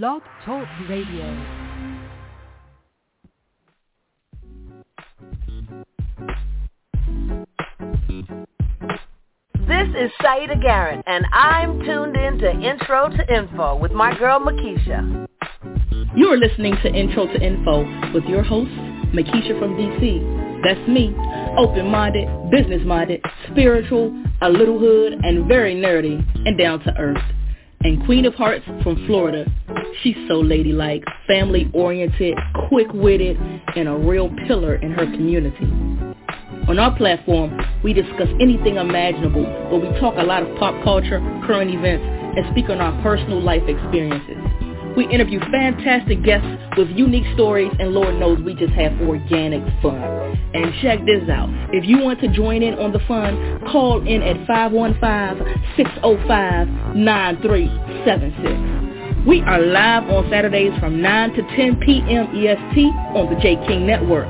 Blog Talk Radio. This is Saida Garrett, and I'm tuned in to Intro to Info with my girl Mikeisha. You are listening to Intro to Info with your host, Mikeisha from DC. That's me, open-minded, business-minded, spiritual, a little hood, and very nerdy, and down to earth. And Queen of Hearts from Florida. She's so ladylike, family-oriented, quick-witted, and a real pillar in her community. On our platform, we discuss anything imaginable, but we talk a lot of pop culture, current events, and speak on our personal life experiences. We interview fantastic guests with unique stories, and Lord knows we just have organic fun. And check this out. If you want to join in on the fun, call in at 515-605-9376. We are live on Saturdays from 9 to 10 p.m. EST on the Jay King Network.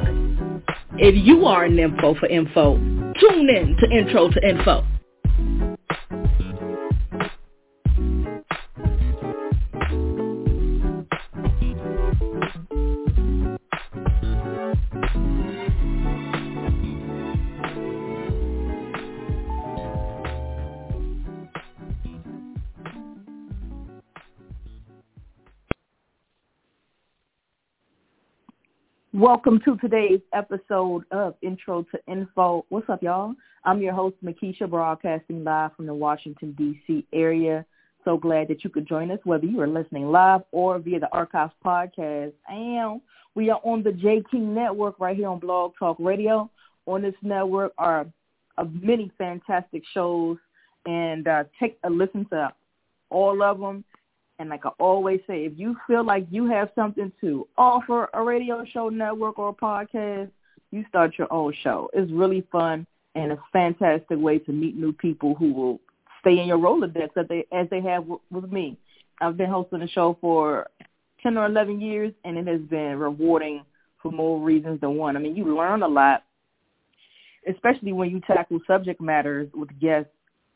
If you are an info for info, tune in to Intro to Info. Welcome to today's episode of Intro to Info. What's up, y'all? I'm your host, Mikeisha, broadcasting live from the Washington, D.C. area. So glad that you could join us, whether you are listening live or via the Archives podcast. And we are on the JT Network right here on Blog Talk Radio. On this network are many fantastic shows, and uh, take a listen to all of them and like I always say, if you feel like you have something to offer a radio show network or a podcast, you start your own show. It's really fun and a fantastic way to meet new people who will stay in your Rolodex as they, as they have with me. I've been hosting the show for 10 or 11 years, and it has been rewarding for more reasons than one. I mean, you learn a lot, especially when you tackle subject matters with guests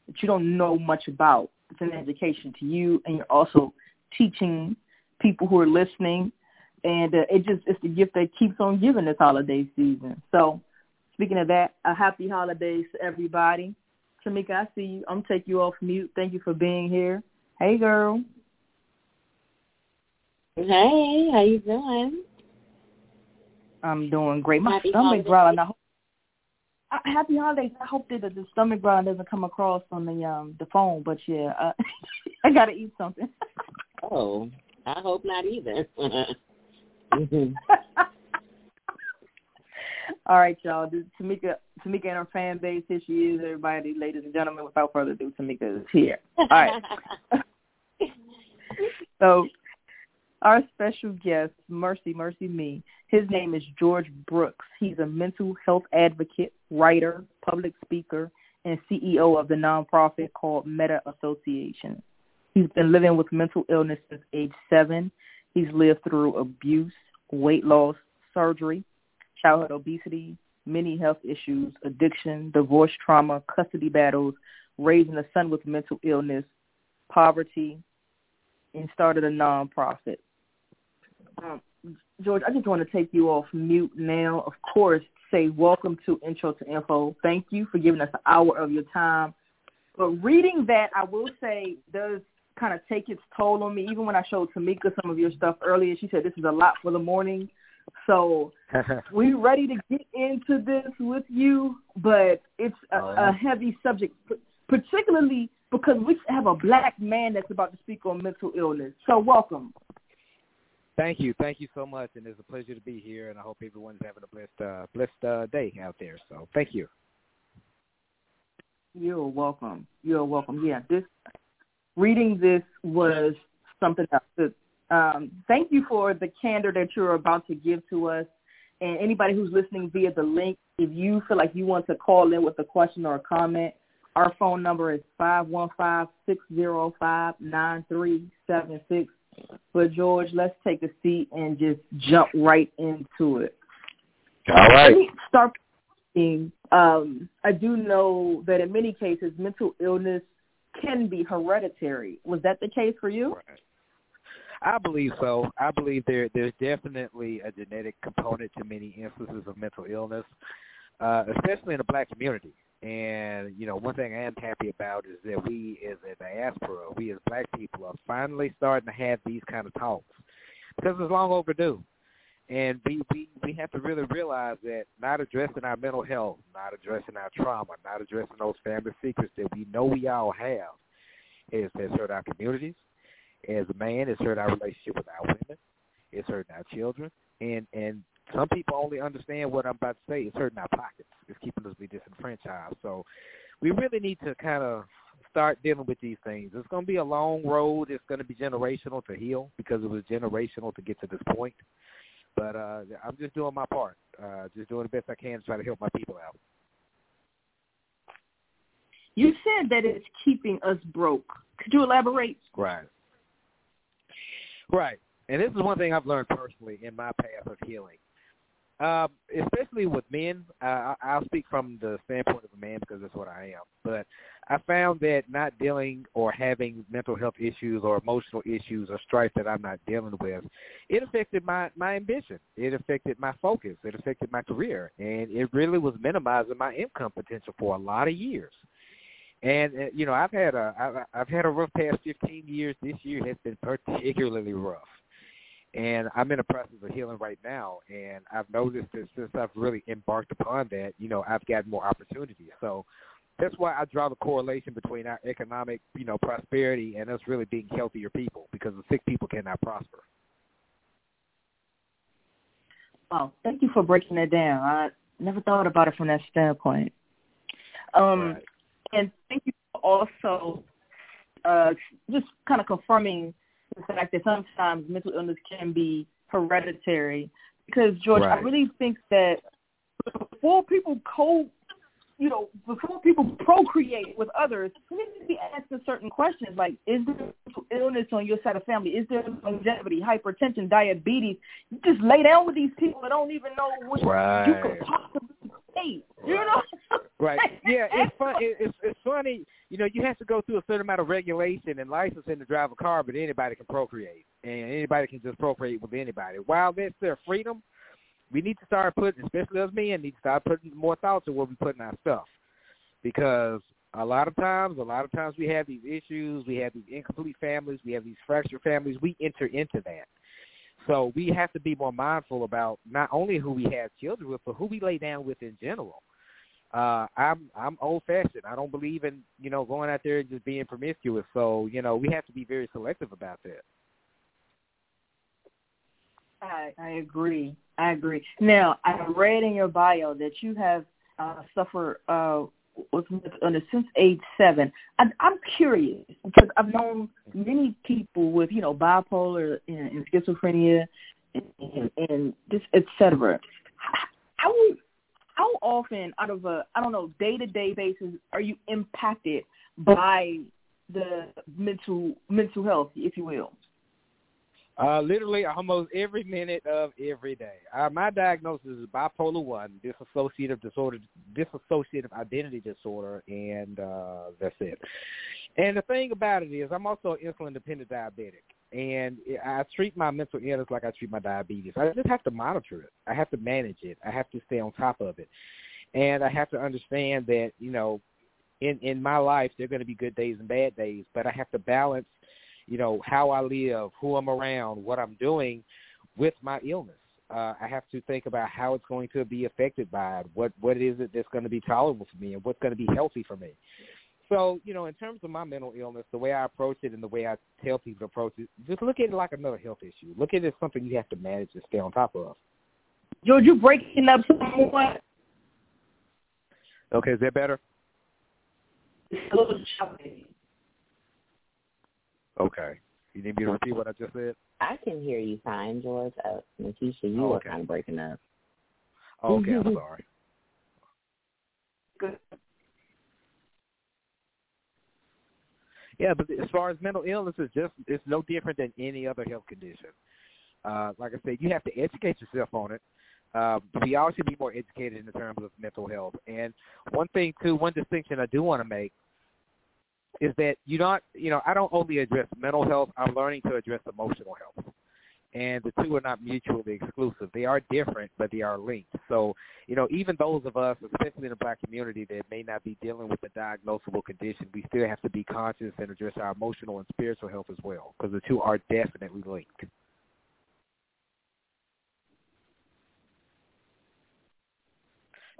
that you don't know much about it's an education to you, and you're also teaching people who are listening. And uh, it just it's the gift that keeps on giving this holiday season. So, speaking of that, a happy holidays to everybody. Tamika, I see you. I'm take you off mute. Thank you for being here. Hey, girl. Hey, how you doing? I'm doing great. My Happy stomach growling. I hope, uh, happy holidays. I hope that the, the stomach growling doesn't come across on the um the phone. But yeah, uh, I gotta eat something. Oh, I hope not either. Mhm. All right, y'all. This is Tamika, Tamika and her fan base. Here she is, everybody, ladies and gentlemen. Without further ado, Tamika is here. All right. So, our special guest, Mercy, Mercy Me. His name is George Brooks. He's a mental health advocate, writer, public speaker, and CEO of the nonprofit called Metta Association. He's been living with mental illness since age seven. He's lived through abuse, weight loss, surgery, childhood obesity, many health issues, addiction, divorce trauma, custody battles, raising a son with mental illness, poverty, and started a nonprofit. Um, George, I just want to take you off mute now. Of course, say welcome to Intro to Info. Thank you for giving us an hour of your time. But reading that, I will say, does kind of take its toll on me. Even when I showed Tamika some of your stuff earlier, she said this is a lot for the morning. So we ready to get into this with you, but it's a, a heavy subject, particularly because we have a black man that's about to speak on mental illness. So welcome. Thank you. Thank you so much. And it's a pleasure to be here. And I hope everyone's having a blessed, uh, blessed uh, day out there. So thank you. You're welcome. You're welcome. Yeah, this reading this was something else. Um, thank you for the candor that you're about to give to us. And anybody who's listening via the link, if you feel like you want to call in with a question or a comment, our phone number is 515-605-9376. But George, let's take a seat and just jump right into it. All Let me start. Um, I do know that in many cases, mental illness can be hereditary. Was that the case for you? I believe so. I believe there there's definitely a genetic component to many instances of mental illness, uh, especially in the black community. And you know, one thing I am happy about is that we, as a diaspora, we as black people, are finally starting to have these kind of talks because it's long overdue. And we, we we have to really realize that not addressing our mental health, not addressing our trauma, not addressing those family secrets that we know we all have, has, has hurt our communities. As a man, it's hurt our relationship with our women. It's hurting our children. And and some people only understand what I'm about to say. It's hurting our pockets. It's keeping us be disenfranchised. So we really need to kind of start dealing with these things. It's going to be a long road. It's going to be generational to heal because it was generational to get to this point. But uh, I'm just doing my part, uh, just doing the best I can to try to help my people out. You said that it's keeping us broke. Could you elaborate? Right. Right. And this is one thing I've learned personally in my path of healing. Um, especially with men, uh, I'll speak from the standpoint of a man because that's what I am. But I found that not dealing or having mental health issues or emotional issues or strife that I'm not dealing with, it affected my my ambition. It affected my focus. It affected my career, and it really was minimizing my income potential for a lot of years. And uh, you know, I've had a I've, I've had a rough past 15 years. This year has been particularly rough and I'm in the process of healing right now. And I've noticed that since I've really embarked upon that, you know, I've gotten more opportunities. So that's why I draw the correlation between our economic, you know, prosperity and us really being healthier people because the sick people cannot prosper. Oh, thank you for breaking that down. I never thought about it from that standpoint. Um, right. And thank you also uh, just kind of confirming the fact that sometimes mental illness can be hereditary. Because George, right. I really think that before people co, you know, before people procreate with others, we need to be asking certain questions like, is there mental illness on your side of family? Is there longevity, hypertension, diabetes? You just lay down with these people that don't even know what right. you could possibly say. You know? right. Yeah, it's fun. It's it's funny. You know, you have to go through a certain amount of regulation and licensing to drive a car, but anybody can procreate, and anybody can just procreate with anybody. While that's their freedom, we need to start putting, especially us men, need to start putting more thought to where we putting our stuff, because a lot of times, a lot of times we have these issues, we have these incomplete families, we have these fractured families. We enter into that. So we have to be more mindful about not only who we have children with, but who we lay down with in general uh I'm I'm old fashioned. I don't believe in, you know, going out there and just being promiscuous. So, you know, we have to be very selective about that. I I agree. I agree. Now, I read in your bio that you have uh suffered uh was with under since age seven. I, I'm curious because I've known many people with you know bipolar and, and schizophrenia and, and, and this etc. How how often out of a I don't know day to day basis are you impacted by the mental mental health, if you will? Uh, literally almost every minute of every day. Uh, my diagnosis is bipolar one, dissociative disorder, dissociative identity disorder, and uh, that's it. And the thing about it is, I'm also an insulin dependent diabetic and I treat my mental illness like I treat my diabetes. I just have to monitor it. I have to manage it. I have to stay on top of it, and I have to understand that you know, in in my life there are going to be good days and bad days, but I have to balance, you know, how I live, who I'm around, what I'm doing, with my illness. Uh, I have to think about how it's going to be affected by it. What what is it that's going to be tolerable for me, and what's going to be healthy for me. So, you know, in terms of my mental illness, the way I approach it and the way I tell people to approach it, just look at it like another health issue. Look at it as something you have to manage and stay on top of. George, you breaking up somewhat. Okay, is that better? It's a little choppy. Okay. You need me to repeat what I just said? I can hear you fine, George. Uh, Nakisha, you oh, okay. were kind of breaking up. okay, I'm sorry. Good. Yeah, but as far as mental illness, it's just it's no different than any other health condition. Uh, like I said, you have to educate yourself on it. Uh, we all should be more educated in terms of mental health. And one thing too, one distinction I do want to make is that you not you know I don't only address mental health. I'm learning to address emotional health and the two are not mutually exclusive. They are different, but they are linked. So, you know, even those of us, especially in the black community, that may not be dealing with a diagnosable condition, we still have to be conscious and address our emotional and spiritual health as well, because the two are definitely linked.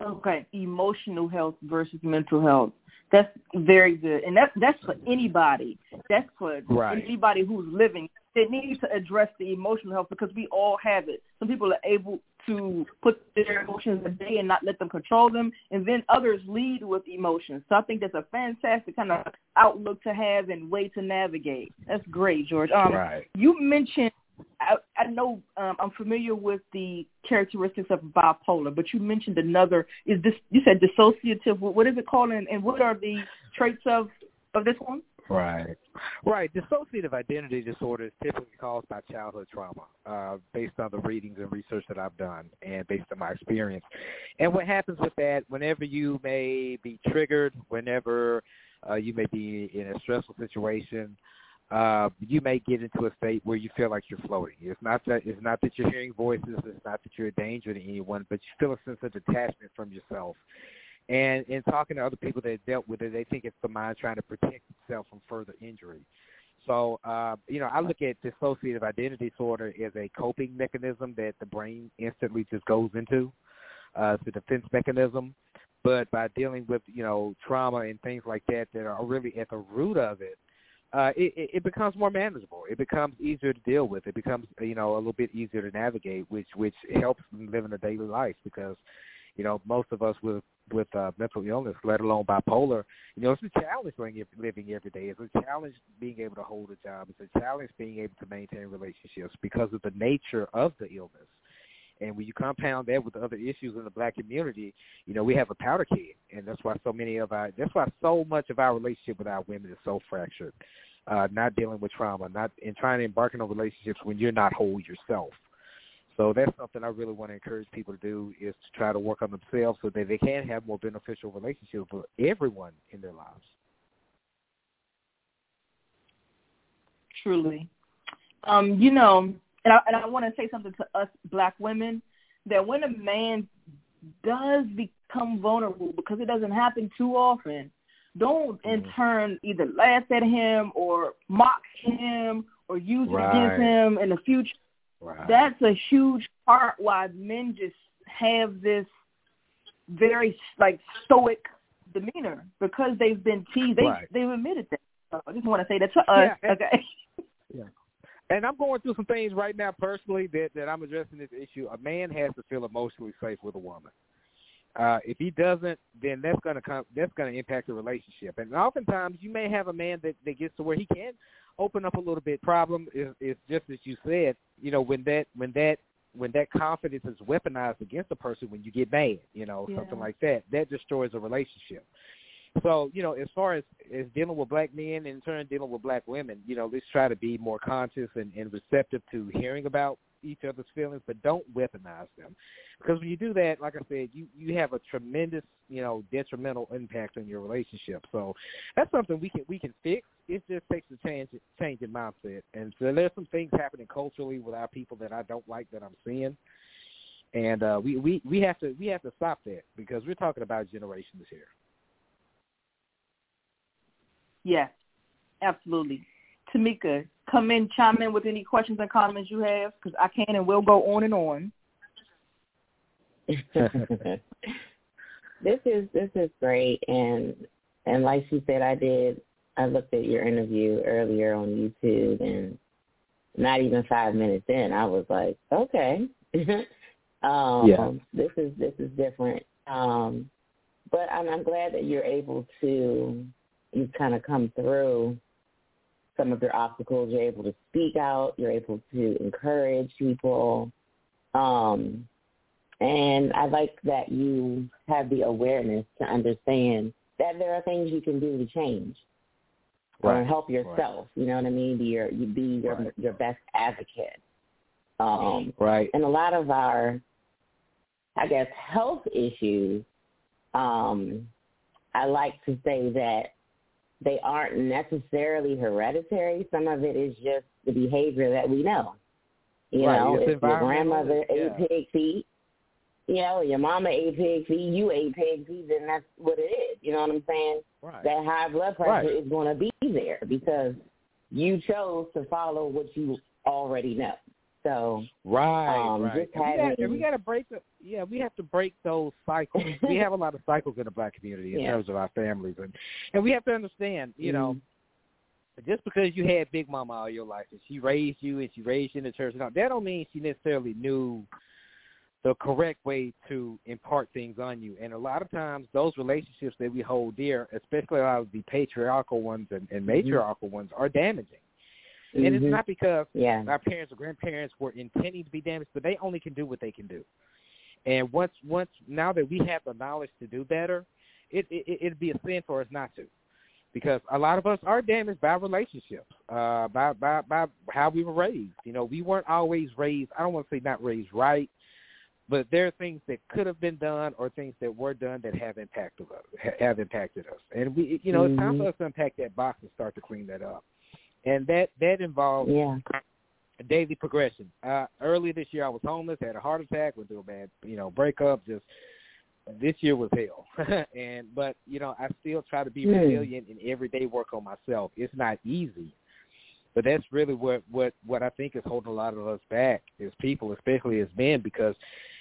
Okay, emotional health versus mental health. That's very good, and that's that's for anybody. That's for right. anybody who's living. It needs to address the emotional health because we all have it. Some people are able to put their emotions at bay and not let them control them, and then others lead with emotions. So I think that's a fantastic kind of outlook to have and way to navigate. That's great, George. Um, right. You mentioned I, I know um, I'm familiar with the characteristics of bipolar, but you mentioned another. Is this you said dissociative? What is it called? And, and what are the traits of of this one? Right, right. Dissociative identity disorder is typically caused by childhood trauma, uh, based on the readings and research that I've done, and based on my experience. And what happens with that? Whenever you may be triggered, whenever uh, you may be in a stressful situation uh, you may get into a state where you feel like you're floating. It's not that it's not that you're hearing voices. It's not that you're a danger to anyone, but you feel a sense of detachment from yourself. And in talking to other people that dealt with it, they think it's the mind trying to protect itself from further injury. So, uh, you know, I look at dissociative identity disorder as a coping mechanism that the brain instantly just goes into. Uh, it's a defense mechanism. But by dealing with, you know, trauma and things like that that are really at the root of it, uh, it, it becomes more manageable. It becomes easier to deal with. It becomes you know a little bit easier to navigate, which which helps in a daily life because you know most of us with with uh, mental illness, let alone bipolar, you know it's a challenge when you're living every day. It's a challenge being able to hold a job. It's a challenge being able to maintain relationships because of the nature of the illness. And when you compound that with the other issues in the black community, you know, we have a powder keg. And that's why so many of our, that's why so much of our relationship with our women is so fractured. Uh, not dealing with trauma, not in trying to embark on relationships when you're not whole yourself. So that's something I really want to encourage people to do is to try to work on themselves so that they can have more beneficial relationships with everyone in their lives. Truly. Um, you know, and I, and I want to say something to us black women that when a man does become vulnerable because it doesn't happen too often, don't in mm-hmm. turn either laugh at him or mock him or use right. it against him in the future. Right. That's a huge part why men just have this very like stoic demeanor because they've been teased. They right. they've admitted that. So I just want to say that to us. Yeah, okay. Yeah and I'm going through some things right now personally that that I'm addressing this issue. A man has to feel emotionally safe with a woman. Uh, if he doesn't, then that's gonna come. That's gonna impact the relationship. And oftentimes, you may have a man that that gets to where he can open up a little bit. Problem is, is just as you said. You know, when that when that when that confidence is weaponized against a person, when you get mad, you know, yeah. something like that, that destroys a relationship. So, you know, as far as, as dealing with black men and in turn dealing with black women, you know, let's try to be more conscious and, and receptive to hearing about each other's feelings, but don't weaponize them. Because when you do that, like I said, you, you have a tremendous, you know, detrimental impact on your relationship. So that's something we can we can fix. It just takes a change change in mindset. And so there's some things happening culturally with our people that I don't like that I'm seeing. And uh we, we, we have to we have to stop that because we're talking about generations here. Yes, absolutely. Tamika, come in, chime in with any questions and comments you have, because I can and will go on and on. this is this is great, and and like she said, I did. I looked at your interview earlier on YouTube, and not even five minutes in, I was like, okay, um, yeah. this is this is different. Um, but I'm, I'm glad that you're able to you've kind of come through some of your obstacles. You're able to speak out. You're able to encourage people. Um, and I like that you have the awareness to understand that there are things you can do to change right. or help yourself. Right. You know what I mean? Be your you be your right. your best advocate. Um, right. And a lot of our, I guess, health issues. Um, I like to say that they aren't necessarily hereditary. Some of it is just the behavior that we know. You right. know, it's if your grandmother yeah. ate pig feet, you know, your mama ate pig feet, you ate pig feet, then that's what it is. You know what I'm saying? Right. That high blood pressure Right. is going to be there because you chose to follow what you already know. So Right, Um, right. just we, got, having- we got to break the yeah, we have to break those cycles. we have a lot of cycles in the black community in Yeah. terms of our families, and and we have to understand, you know, just because you had Big Mama all your life and she raised you and she raised you in the church, now that don't mean she necessarily knew the correct way to impart things on you. And a lot of times, those relationships that we hold dear, especially a lot of the patriarchal ones and, and matriarchal ones, are damaging. And it's Mhm. not because yeah, our parents or grandparents were intending to be damaged, but they only can do what they can do. And once once now that we have the knowledge to do better, it, it it'd be a sin for us not to. Because a lot of us are damaged by relationships, uh, by by by how we were raised. You know, we weren't always raised. I don't want to say not raised right, but there are things that could have been done or things that were done that have impacted us. Have impacted us, and we, you know, it's time for us to unpack that box and start to clean that up. And that that involves yeah, daily progression. Uh, earlier this year, I was homeless, had a heart attack, went through a bad, you know, breakup. Just this year was hell, and but you know, I still try to be Hmm. resilient and everyday work on myself. It's not easy, but that's really what what what I think is holding a lot of us back as people, especially as men, because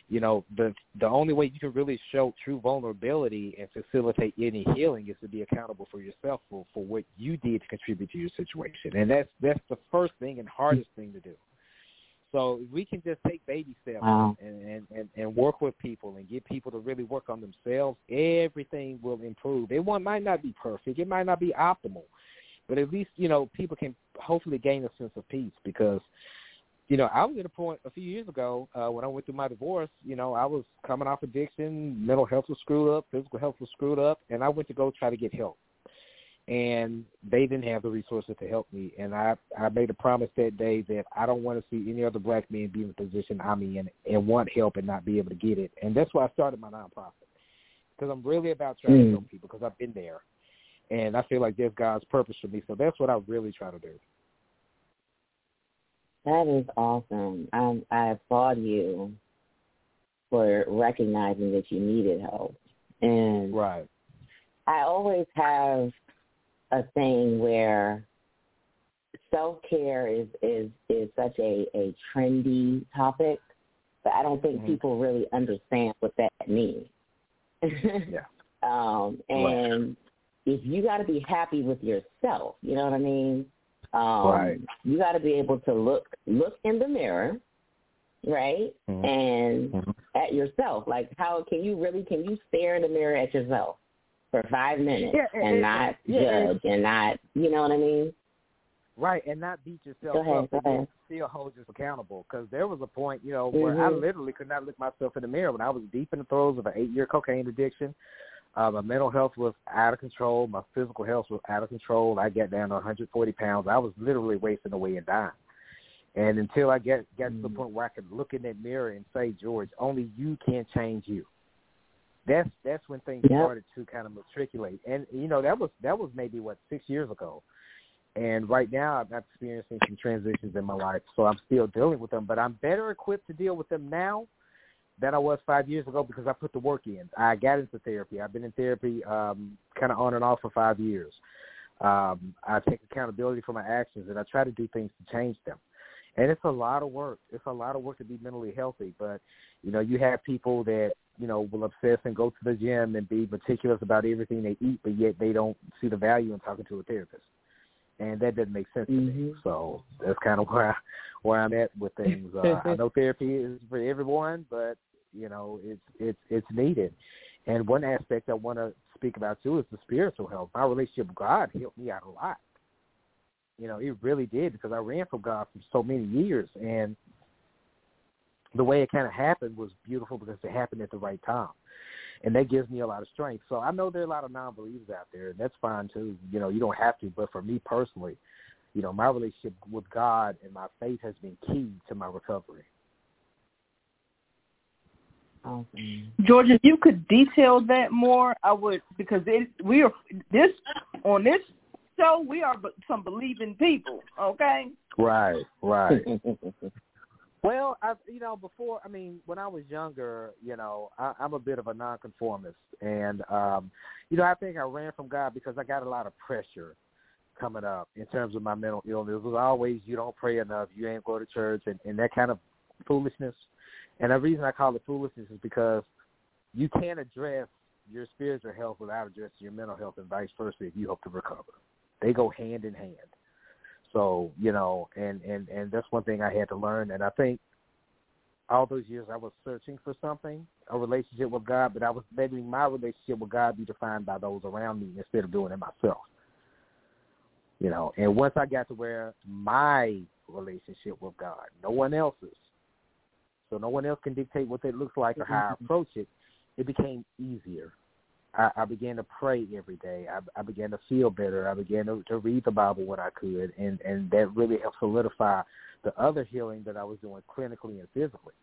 you know the the only way you can really show true vulnerability and facilitate any healing is to be accountable for yourself for for what you did to contribute to your situation, and that's that's the first thing and hardest thing to do. So if we can just take baby steps Wow. and, and, and, and work with people and get people to really work on themselves, everything will improve. It one might not be perfect, it might not be optimal, but at least you know people can hopefully gain a sense of peace because you know I was at a point a few years ago uh, when I went through my divorce. You know I was coming off addiction, mental health was screwed up, physical health was screwed up, and I went to go try to get help and they didn't have the resources to help me. And I I made a promise that day that I don't want to see any other black man be in the position I'm in and want help and not be able to get it. And that's why I started my nonprofit because I'm really about trying to Mm. help people because I've been there, and I feel like there's God's purpose for me. So that's what I really try to do. That is awesome. I I applaud you for recognizing that you needed help, and Right. I always have a thing where self care is is is such a a trendy topic, but I don't think Mhm. people really understand what that means. Yeah. Um, and if you got to be happy with yourself, you know what I mean. Um, Right. You got to be able to look look in the mirror, right, Mhm. and Mhm. at yourself. Like, how can you really can you stare in the mirror at yourself for five minutes Yeah, and- and and- not yeah, and- judge and not, you know what I mean? Right, and not beat yourself Go ahead, up, go ahead. still hold yourself accountable. Because there was a point, you know, where I Mhm. literally could not look myself in the mirror when I was deep in the throes of an eight-year cocaine addiction. Uh, my mental health was out of control. My physical health was out of control. I got down to 140 pounds. I was literally wasting away and dying. And until I get got to the Mm. point where I could look in that mirror and say, George, only you can change you. That's that's when things started to kind of matriculate. And you know that was that was maybe what six years ago. And right now, I'm experiencing some transitions in my life, so I'm still dealing with them. But I'm better equipped to deal with them now than I was five years ago because I put the work in. I got into therapy. I've been in therapy um, kind of on and off for five years. Um, I take accountability for my actions, and I try to do things to change them. And it's a lot of work. It's a lot of work to be mentally healthy. But you know, you have people that you know will obsess and go to the gym and be meticulous about everything they eat, but yet they don't see the value in talking to a therapist and that doesn't make sense to me. Mhm. So that's kind of where I, where I'm at with things. Uh, I know therapy is for everyone, but you know it's it's it's needed. And one aspect I want to speak about too is the spiritual health. My relationship with God helped me out a lot. You know, it really did because I ran from God for so many years, and the way it kind of happened was beautiful because it happened at the right time and that gives me a lot of strength. So I know there are a lot of non-believers out there, and that's fine too. You know, you don't have to, but for me personally, you know, my relationship with God and my faith has been key to my recovery. Awesome. George, if you could detail that more, I would because it, we are this on this show, we are some believing people. Okay. Right. Right. Well, I you know before I mean when I was younger, you know I, I'm a bit of a nonconformist, and um, you know I think I ran from God because I got a lot of pressure coming up in terms of my mental illness. It was always you don't pray enough, you ain't go to church, and, and that kind of foolishness. And the reason I call it foolishness is because you can't address your spiritual health without addressing your mental health, and vice versa if you hope to recover. They go hand in hand. So you know, and and and that's one thing I had to learn. And I think all those years I was searching for something, a relationship with God, but I was letting my relationship with God be defined by those around me instead of doing it myself. You know, and once I got to where my relationship with God, no one else's, so no one else can dictate what it looks like or how I mm-hmm. approach it, it became easier I, I began to pray every day. I, I began to feel better. I began to, to read the Bible when I could, and and that really helped solidify the other healing that I was doing clinically and physically.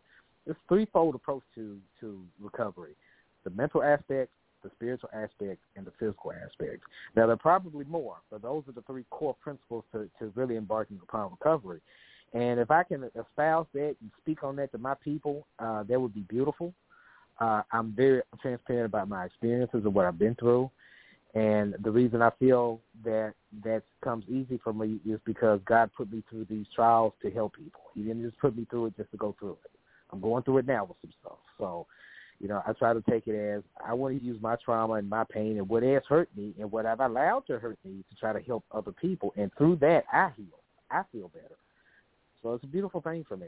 It's threefold approach to to recovery: the mental aspect, the spiritual aspect, and the physical aspect. Now there are probably more, but those are the three core principles to to really embarking upon recovery. And if I can espouse that and speak on that to my people, uh, that would be beautiful. Uh, I'm very transparent about my experiences and what I've been through. And the reason I feel that that comes easy for me is because God put me through these trials to help people. He didn't just put me through it just to go through it. I'm going through it now with some stuff. So, you know, I try to take it as I want to use my trauma and my pain and what has hurt me and what I've allowed to hurt me to try to help other people. And through that, I heal. I feel better. So it's a beautiful thing for me.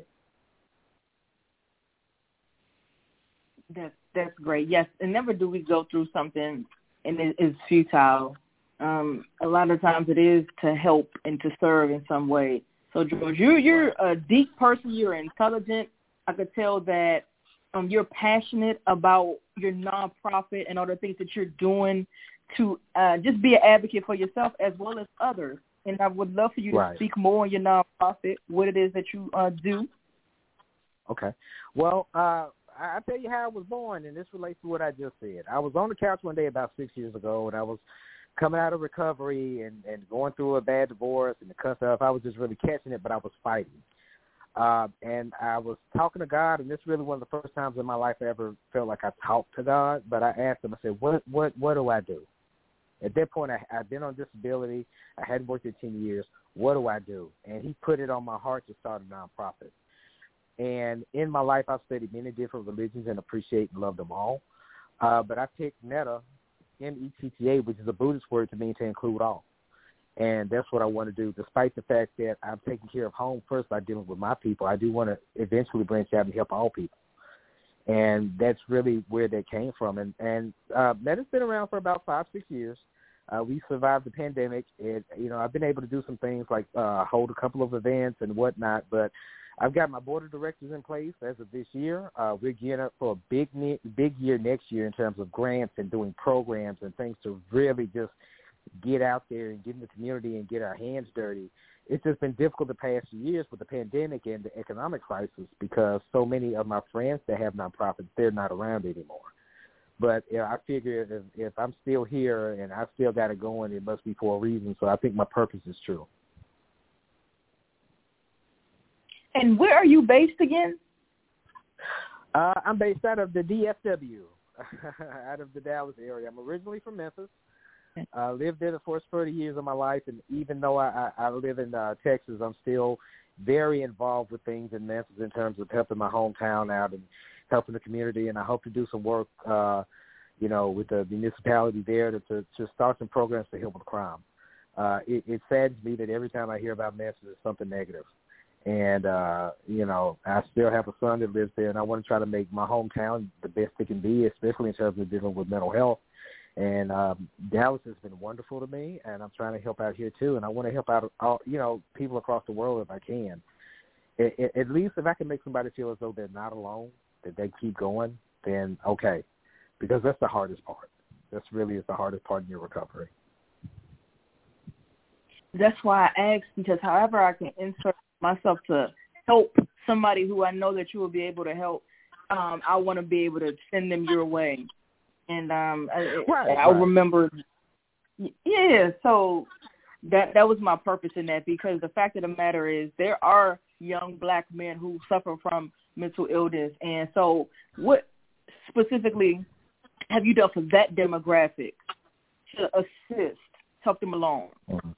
That's that's great. Yes, and never do we go through something and it is futile. Um, a lot of times it is to help and to serve in some way. So George, you're you're a deep person. You're intelligent. I could tell that um, you're passionate about your nonprofit and all the things that you're doing to uh, just be an advocate for yourself as well as others. And I would love for you right. to speak more on your nonprofit, what it is that you uh, do. Okay. Well, uh, I tell you how I was born, and this relates to what I just said. I was on the couch one day about six years ago, and I was coming out of recovery and and going through a bad divorce and the cuss stuff. I was just really catching it, but I was fighting. Uh, and I was talking to God, and this is really one of the first times in my life I ever felt like I talked to God. But I asked him, I said, "What, what, what do I do?" At that point, I, I'd been on disability. I hadn't worked in ten years. What do I do? And He put it on my heart to start a nonprofit. And in my life, I've studied many different religions and appreciate and love them all. Uh, but I picked Metta, M-E-T-T-A, which is a Buddhist word to mean to include all. And that's what I want to do, despite the fact that I'm taking care of home first by dealing with my people. I do want to eventually branch out and help all people. And that's really where that came from. And and uh, Metta's been around for about five, six years. Uh, we survived the pandemic, and you know I've been able to do some things like uh, hold a couple of events and whatnot. But I've got my board of directors in place as of this year. Uh, we're gearing up for a big big year next year in terms of grants and doing programs and things to really just get out there and get in the community and get our hands dirty. It's just been difficult the past few years with the pandemic and the economic crisis because so many of my friends that have nonprofits, they're not around anymore. But you know, I figure if, if I'm still here and I still got it going, it must be for a reason. So I think my purpose is true. And where are you based again? Uh, I'm based out of the DFW, out of the Dallas area. I'm originally from Memphis. I uh, lived there the first 30 years of my life, and even though I, I, I live in uh, Texas, I'm still very involved with things in Memphis in terms of helping my hometown out and helping the community. And I hope to do some work, uh, you know, with the municipality there to, to, to start some programs to help with crime. Uh, it, it saddens me that every time I hear about Memphis, it's something negative and uh, you know, I still have a son that lives there, and I want to try to make my hometown the best it can be, especially in terms of dealing with mental health. And um, Dallas has been wonderful to me, and I'm trying to help out here too. And I want to help out, all, you know, people across the world if I can. It, at least if I can make somebody feel as though they're not alone, that they keep going, then okay, because that's the hardest part. That's really is the hardest part in your recovery. That's why I asked because however I can insert myself to help somebody who I know that you will be able to help, um, I want to be able to send them your way. And um, I, right, I right. remember, yeah. So that that was my purpose in that because the fact of the matter is there are young black men who suffer from mental illness, and so what specifically have you done for that demographic to assist, help them along? Mm-hmm.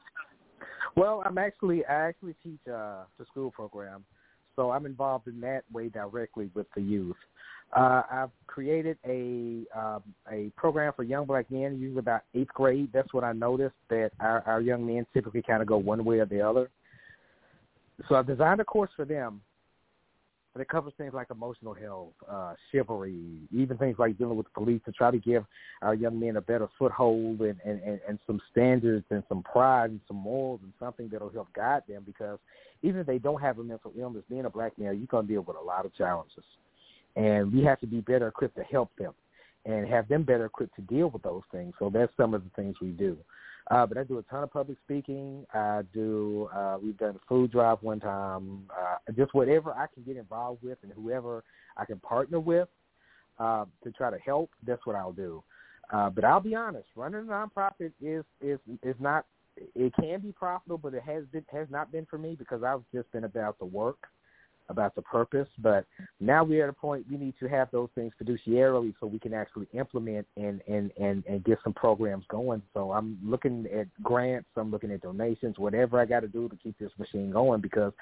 Well, I'm actually I actually teach uh, the school program, so I'm involved in that way directly with the youth. Uh, I've created a um, a program for young black men, usually about eighth grade. That's what I noticed that our, our young men typically kind of go one way or the other. So I've designed a course for them that covers things like emotional health, uh, chivalry, even things like dealing with the police to try to give our young men a better foothold and, and, and, and some standards and some pride and some morals and something that'll help guide them because even if they don't have a mental illness, being a black man, you're going to deal with a lot of challenges. And we have to be better equipped to help them and have them better equipped to deal with those things. So that's some of the things we do. Uh, but I do a ton of public speaking. I do. Uh, we've done a food drive one time. Uh, just whatever I can get involved with, and whoever I can partner with uh, to try to help. That's what I'll do. Uh, but I'll be honest, running a nonprofit is is is not. It can be profitable, but it has been has not been for me because I've just been about the work about the purpose. But now we're at a point we need to have those things fiduciarily so we can actually implement and, and, and, and get some programs going. So I'm looking at grants, I'm looking at donations, whatever I got to do to keep this machine going because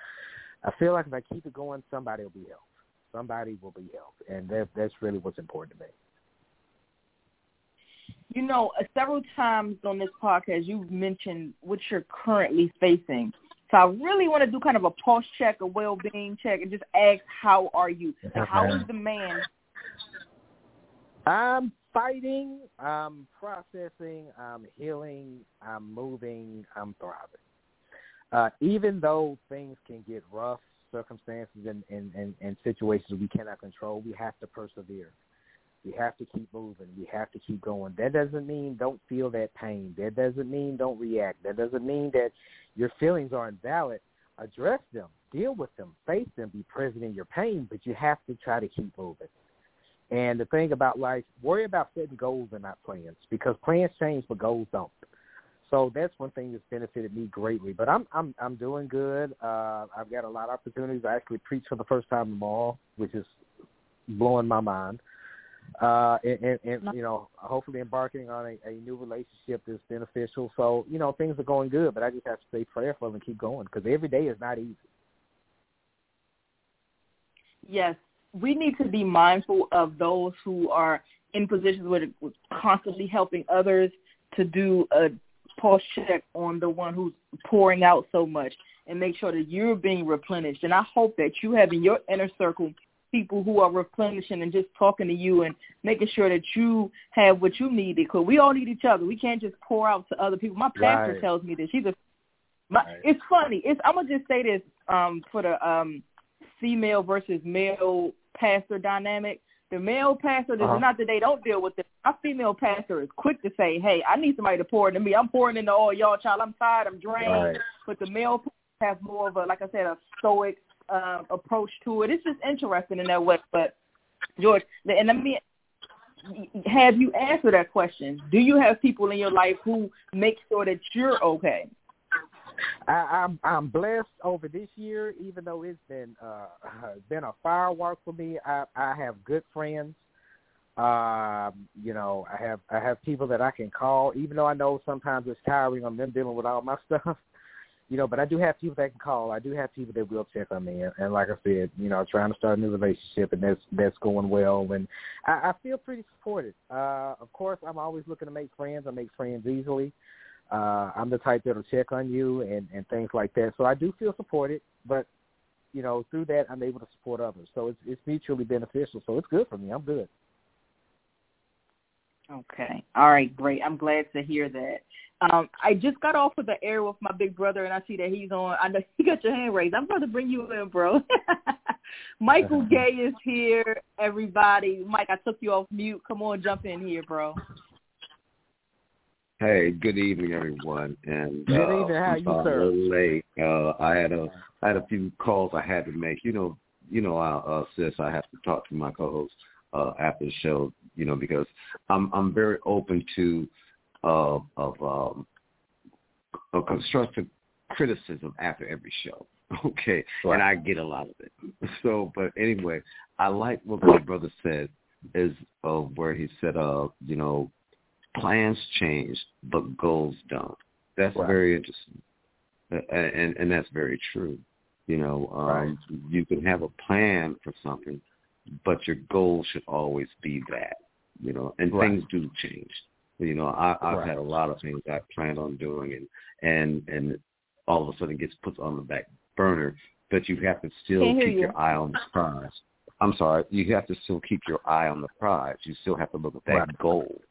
I feel like if I keep it going, somebody will be helped. Somebody will be helped. And that, that's really what's important to me. You know, uh, several times on this podcast, you've mentioned what you're currently facing so I really want to do kind of a pulse check, a well-being check, and just ask, how are you? How is the man? I'm fighting. I'm processing. I'm healing. I'm moving. I'm thriving. Uh, even though things can get rough, circumstances and, and, and, and situations we cannot control, we have to persevere. We have to keep moving. We have to keep going. That doesn't mean don't feel that pain. That doesn't mean don't react. That doesn't mean that your feelings are invalid. Address them. Deal with them. Face them. Be present in your pain, but you have to try to keep moving. And the thing about life, worry about setting goals and not plans because plans change, but goals don't. So that's one thing that's benefited me greatly. But I'm I'm I'm doing good. Uh, I've got a lot of opportunities. I actually preach for the first time tomorrow, which is blowing my mind uh, and, and, and you know, hopefully embarking on a, a new relationship that's beneficial. So you know, things are going good, but I just have to stay prayerful and keep going because every day is not easy. Yes, we need to be mindful of those who are in positions where they're constantly helping others to do a pulse check on the one who's pouring out so much and make sure that you're being replenished. And I hope that you have in your inner circle people who are replenishing and just talking to you and making sure that you have what you need. Because we all need each other. We can't just pour out to other people. My pastor right. tells me this. She's a. My, right. It's funny. It's I'm gonna just say this um, for the um, female versus male pastor dynamic. The male pastor, this uh-huh. is not that they don't deal with it. Our female pastor is quick to say, "Hey, I need somebody to pour into me. I'm pouring into all y'all, child. I'm tired. I'm drained." Right. But the male has more of a, like I said, a stoic um, approach to it. It's just interesting in that way. But George, and let me have you answer that question. Do you have people in your life who make sure that you're okay? I, I'm I'm blessed over this year, even though it's been uh been a firework for me. I I have good friends. Um, you know, I have I have people that I can call, even though I know sometimes it's tiring on them dealing with all my stuff you know, but I do have people that can call. I do have people that will check on me, and, and like I said, you know, I'm trying to start a new relationship, and that's that's going well, and I, I feel pretty supported. Uh, of course, I'm always looking to make friends. I make friends easily. Uh, I'm the type that'll check on you and and things like that. So I do feel supported, but you know, through that, I'm able to support others. So it's it's mutually beneficial. So it's good for me. I'm good. Okay. All right. Great. I'm glad to hear that. Um, I just got off of the air with my big brother, and I see that he's on. I know he got your hand raised. I'm about to bring you in, bro. Michael Gay is here, everybody. Mike, I took you off mute. Come on, jump in here, bro. Hey, good evening, everyone. And good uh, evening. How I'm you, sorry, sir? A little late. Uh, I had a I had a few calls I had to make. You know, you know, uh, uh, sis, I have to talk to my co-host uh, after the show. You know, because I'm I'm very open to uh, of um, a constructive criticism after every show. Okay, Right. and I get a lot of it. So, but anyway, I like what my brother said is uh, where he said, uh, you know, plans change, but goals don't. That's Right. very interesting, and and that's very true. You know, um, Right. you can have a plan for something, but your goal should always be that. You know, and Right. things do change. You know, I, I've Right. had a lot of things I planned on doing, and and and all of a sudden it gets put on the back burner. But you have to still Can't keep you. your eye on the prize. I'm sorry, you have to still keep your eye on the prize. You still have to look at that Right. goal.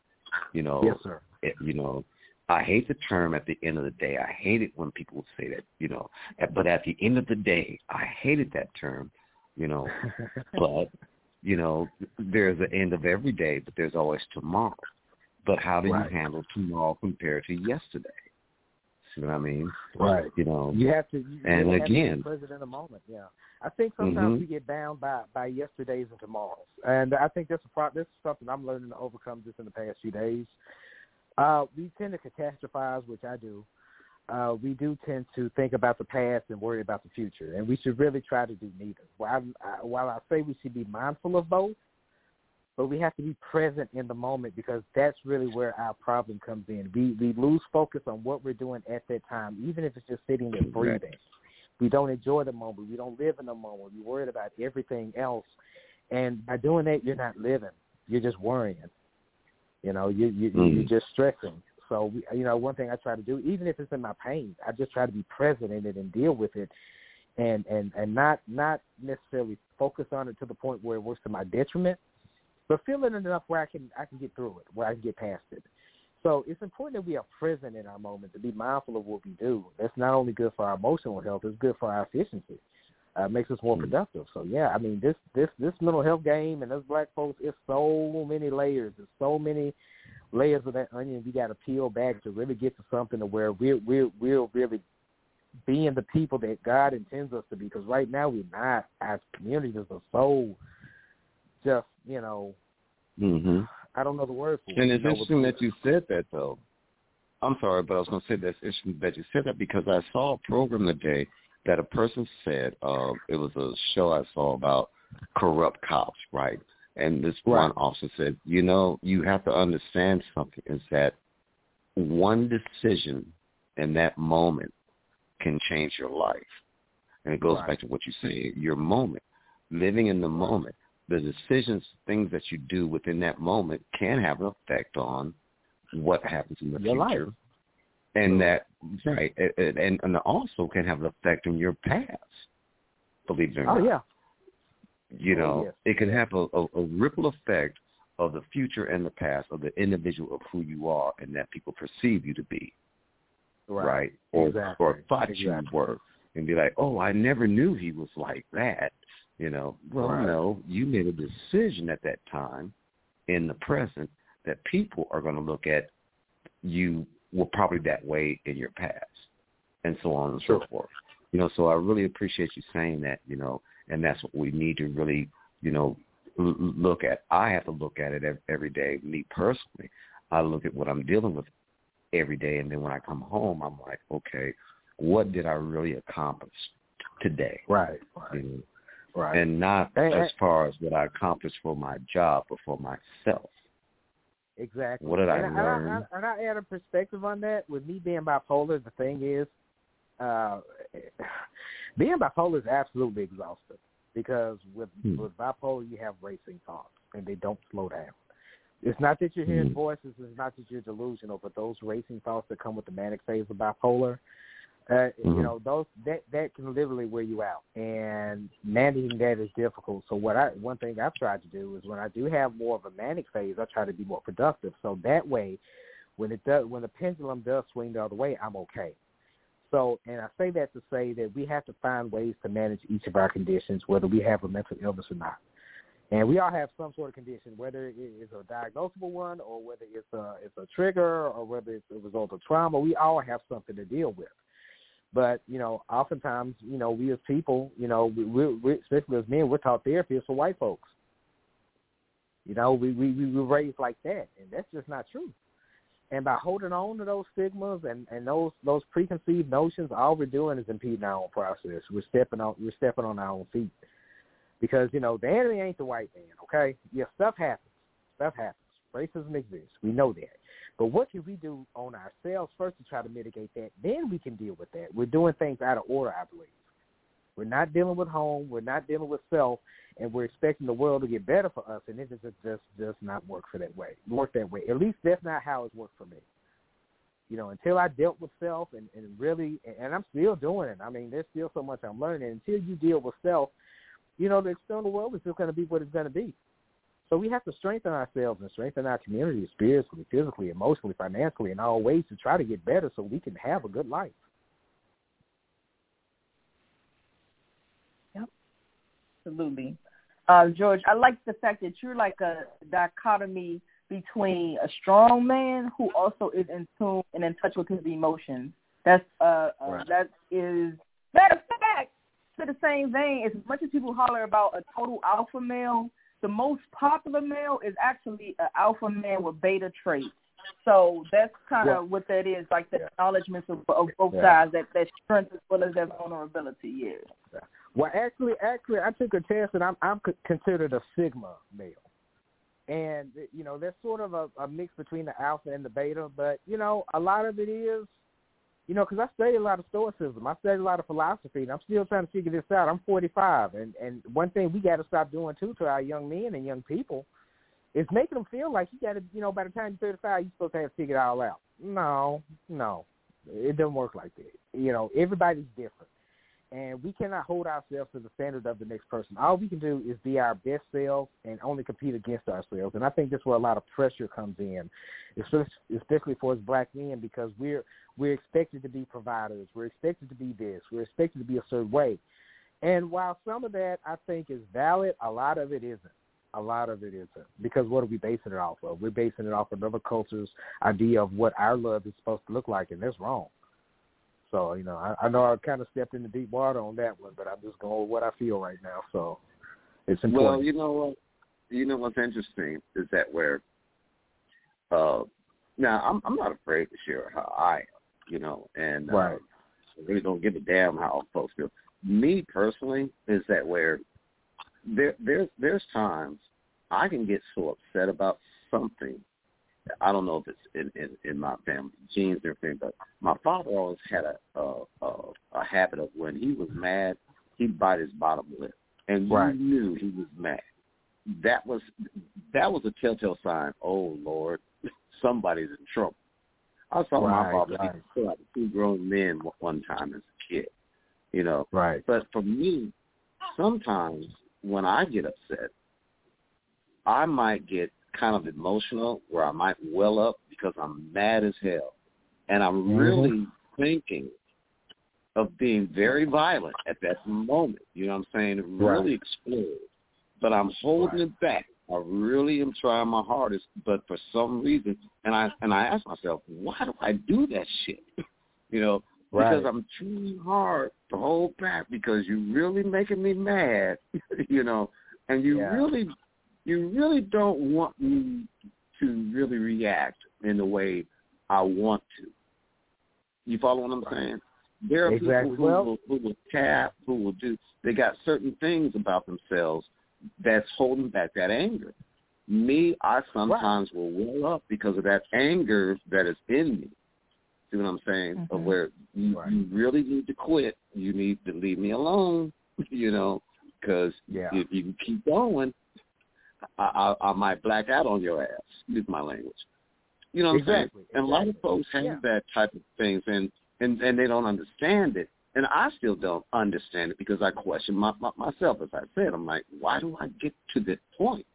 You know, Yes, sir. it, you know, I hate the term at the end of the day. I hate it when people say that, you know. Eh, but at the end of the day, I hated that term, you know. but you know, there's an end of every day, but there's always tomorrow. But how do Right. you handle tomorrow compared to yesterday? See what I mean? right. You know, You have to. You And have to be again- present in the moment. Yeah, I think sometimes Mhm. we get bound by by yesterdays and tomorrows, and I think that's a pro- this is something I'm learning to overcome just in the past few days. Uh, we tend to catastrophize, which I do. Uh, we do tend to think about the past and worry about the future, and we should really try to do neither. While I, while I say we should be mindful of both, but we have to be present in the moment because that's really where our problem comes in. We we lose focus on what we're doing at that time, even if it's just sitting there breathing. We don't enjoy the moment. We don't live in the moment. We're worried about everything else, and by doing that, you're not living. You're just worrying. You know, you you Mm. you're just stressing. So we, you know, one thing I try to do, even if it's in my pain, I just try to be present in it and deal with it, and and and not not necessarily focus on it to the point where it works to my detriment, but feel it enough where I can I can get through it, where I can get past it. So it's important that we are present in our moment, to be mindful of what we do. That's not only good for our emotional health, it's good for our efficiency. Uh, it makes us more productive. So yeah, I mean this this this mental health game and us black folks, it's so many layers. There's so many layers of that onion we got to peel back to really get to something to where we're we're we're really being the people that God intends us to be. Because right now we're not. Our communities are so just you know hmm I don't know the word for it. And it's interesting that you said that, though. I'm sorry, but I was going to say that's interesting that you said that because I saw a program today that a person said uh, it was a show I saw about corrupt cops, right? And this one Right. officer said, you know, you have to understand something is that one decision in that moment can change your life. And it goes Right. back to what you say, your moment, living in the moment. The decisions, things that you do within that moment can have an effect on what happens in the Your life. future. And that, right, and, and, and also can have an effect on your past, believe it or Oh not yeah, you Oh, know, yes. it can have a, a, a ripple effect of the future and the past of the individual of who you are and that people perceive you to be, right? Or Exactly. or thought you Exactly. were, and be like, oh, I never knew he was like that. You know, well, Right. no, you made a decision at that time, in the present, that people are going to look at you were probably that way in your past, and so on and so forth. You know, so I really appreciate you saying that. You know, and that's what we need to really, you know, l- look at. I have to look at it every day. Me personally, I look at what I'm dealing with every day, and then when I come home, I'm like, okay, what did I really accomplish today? right, You know, right. and not And- as far as what I accomplished for my job, but for myself. Exactly. What did I and, and learn? I, and I add a perspective on that. With me being bipolar, the thing is, uh, being bipolar is absolutely exhausting because with Hmm. with bipolar you have racing thoughts and they don't slow down. It's not that you're hearing Hmm. voices. It's not that you're delusional, but those racing thoughts that come with the manic phase of bipolar, uh, you Mhm. know, those that that can literally wear you out, and managing that is difficult. So what I one thing I've tried to do is when I do have more of a manic phase, I try to be more productive. So that way, when it does, when the pendulum does swing the other way, I'm okay. So, and I say that to say that we have to find ways to manage each of our conditions, whether we have a mental illness or not. And we all have some sort of condition, whether it is a diagnosable one or whether it's a it's a trigger or whether it's a result of trauma. We all have something to deal with. But you know, oftentimes, you know, we as people, you know, we, we, we especially as men, we're taught therapy is for white folks. You know, we we we were raised like that, and that's just not true. And by holding on to those stigmas and, and those those preconceived notions, all we're doing is impeding our own process. We're stepping on we're stepping on our own feet. Because, you know, the enemy ain't the white man, okay? Yeah, stuff happens. Stuff happens. Racism exists. We know that. But what can we do on ourselves first to try to mitigate that? Then we can deal with that. We're doing things out of order, I believe. We're not dealing with home. We're not dealing with self, and we're expecting the world to get better for us, and it just just does not work for that way. Work that way. At least that's not how it's worked for me. You know, until I dealt with self and, and really, and I'm still doing it. I mean, there's still so much I'm learning. Until you deal with self, you know, the external world is just going to be what it's going to be. So we have to strengthen ourselves and strengthen our community spiritually, physically, emotionally, financially, in all ways to try to get better so we can have a good life. Yep, absolutely. Uh, George, I like the fact that you're like a dichotomy between a strong man who also is in tune and in touch with his emotions. That's uh, uh right. that is matter of fact to the same vein. As much as people holler about a total alpha male, the most popular male is actually an alpha male with beta traits. So that's kind of what that is, like the yeah. acknowledgments of, of both yeah. sides, that that strength as well as that vulnerability. Yeah. yeah. Well, actually, actually, I took a test and I'm I'm considered a sigma male, and you know that's sort of a, a mix between the alpha and the beta. But you know, a lot of it is you know, because I study a lot of Stoicism. I study a lot of philosophy, and I'm still trying to figure this out. I'm 45, and and one thing we got to stop doing too to our young men and young people is making them feel like you got to, you know, by the time you're 35, you're supposed to have figured it all out. No, no, it doesn't work like that. You know, everybody's different and we cannot hold ourselves to the standard of the next person. All we can do is be our best selves and only compete against ourselves. And I think that's where a lot of pressure comes in, especially for us black men, because we're we're expected to be providers, we're expected to be this, we're expected to be a certain way. And while some of that I think is valid, a lot of it isn't. A lot of it isn't because what are we basing it off of? We're basing it off of another culture's idea of what our love is supposed to look like, and that's wrong. So you know, I, I know I kind of stepped into deep water on that one, but I'm just going with what I feel right now. So it's important. Well, you know what? You know what's interesting is that where uh now I'm I'm not afraid to share how I am, you know, and uh. I really don't give a damn how folks feel. Me personally is that where there there's there's times I can get so upset about something I don't know if it's in, in, in my family genes or anything, but my father always had a, a a a habit of when he was mad, he'd bite his bottom lip, and right. you knew he was mad. That was that was a telltale sign. Oh Lord, somebody's in trouble. I saw right, my father right. kill out two grown men one time as a kid, you know. Right. But for me, sometimes when I get upset, I might get kind of emotional where I might well up because I'm mad as hell. And I'm mm-hmm. really thinking of being very violent at that moment. You know what I'm saying? Really right. explode. But I'm holding right. it back. I really am trying my hardest, but for some reason, and I and I ask myself, why do I do that shit? you know, right. because I'm too hard to hold back because you're really making me mad. you know, and you yeah. really you really don't want me to really react in the way I want to. You follow what I'm saying? There are exactly. people who, will, who will tap, who will do. They got certain things about themselves that's holding back that anger. Me, I sometimes will well up because of that anger that is in me. See what I'm saying? Mm-hmm. Of where you, right. you really need to quit. You need to leave me alone. You know, because yeah. if you keep going, I, I, I might black out on your ass. Use my language. You know what exactly. I'm saying? And a lot of folks have yeah. that type of things, and and and they don't understand it. And I still don't understand it because I question my, my, myself. As I said, I'm like, why do I get to the point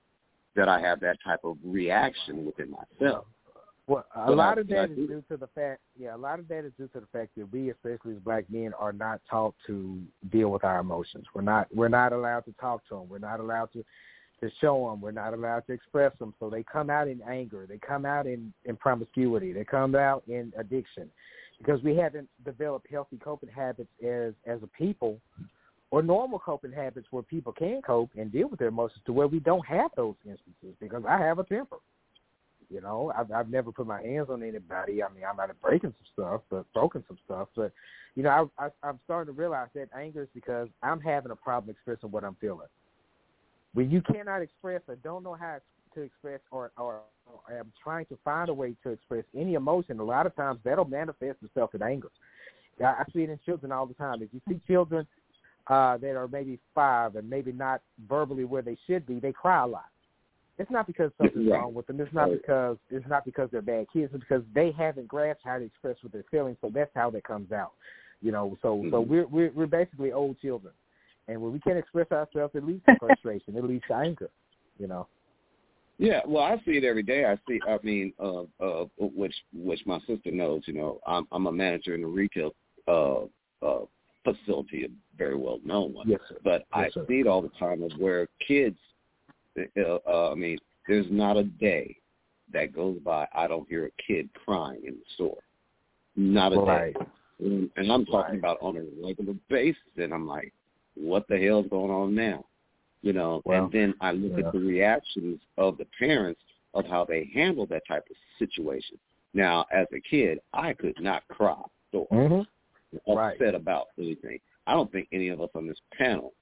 that I have that type of reaction within myself? Well, a But lot I- of that is due to the fact, yeah, a lot of that is due to the fact that we, especially as black men, are not taught to deal with our emotions. We're not, we're not allowed to talk to them. We're not allowed to to show them. We're not allowed to express them. So they come out in anger. They come out in, in promiscuity. They come out in addiction because we haven't developed healthy coping habits as as a people or normal coping habits where people can cope and deal with their emotions to where we don't have those instances because I have a temper. You know, I've I've never put my hands on anybody. I mean, I might have broken some stuff, but broken some stuff. But you know, I, I I'm starting to realize that anger is because I'm having a problem expressing what I'm feeling. When you cannot express or don't know how to express or or, or am trying to find a way to express any emotion, a lot of times that'll manifest itself in anger. I, I see it in children all the time. If you see children uh, that are maybe five and maybe not verbally where they should be, they cry a lot. It's not because something's right. wrong with them. It's not because it's not because they're bad kids. It's because they haven't grasped how to express what they're feeling. So that's how that comes out. You know, so mm-hmm. so we're we're we're basically old children, and when we can't express ourselves, it leads to frustration. it leads to anger. You know. Yeah, well, I see it every day. I see. I mean, uh, uh, which which my sister knows. You know, I'm I'm a manager in a retail uh, uh, facility, a very well known one. Yes, sir. But yes, I sir. see it all the time of where kids. Uh, uh, I mean, there's not a day that goes by I don't hear a kid crying in the store. Not a right. day. And, and I'm talking right. about on a regular basis, and I'm like, what the hell's going on now? You know, well, and then I look yeah. at the reactions of the parents of how they handle that type of situation. Now, as a kid, I could not cry or mm-hmm. upset right. about anything. I don't think any of us on this panel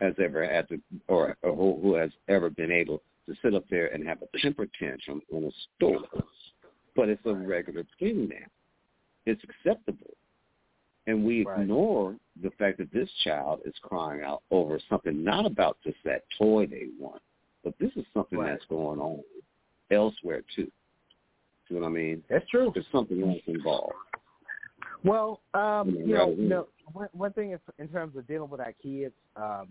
has ever had to, or, or who, who has ever been able to sit up there and have a temper tantrum in a store. But it's a regular thing now. It's acceptable. And we right. ignore the fact that this child is crying out over something not about just that toy they want, but this is something right. that's going on elsewhere too. See what I mean? That's true. There's something else involved. Well, um, you know, you know, one, one thing is in terms of dealing with our kids, um,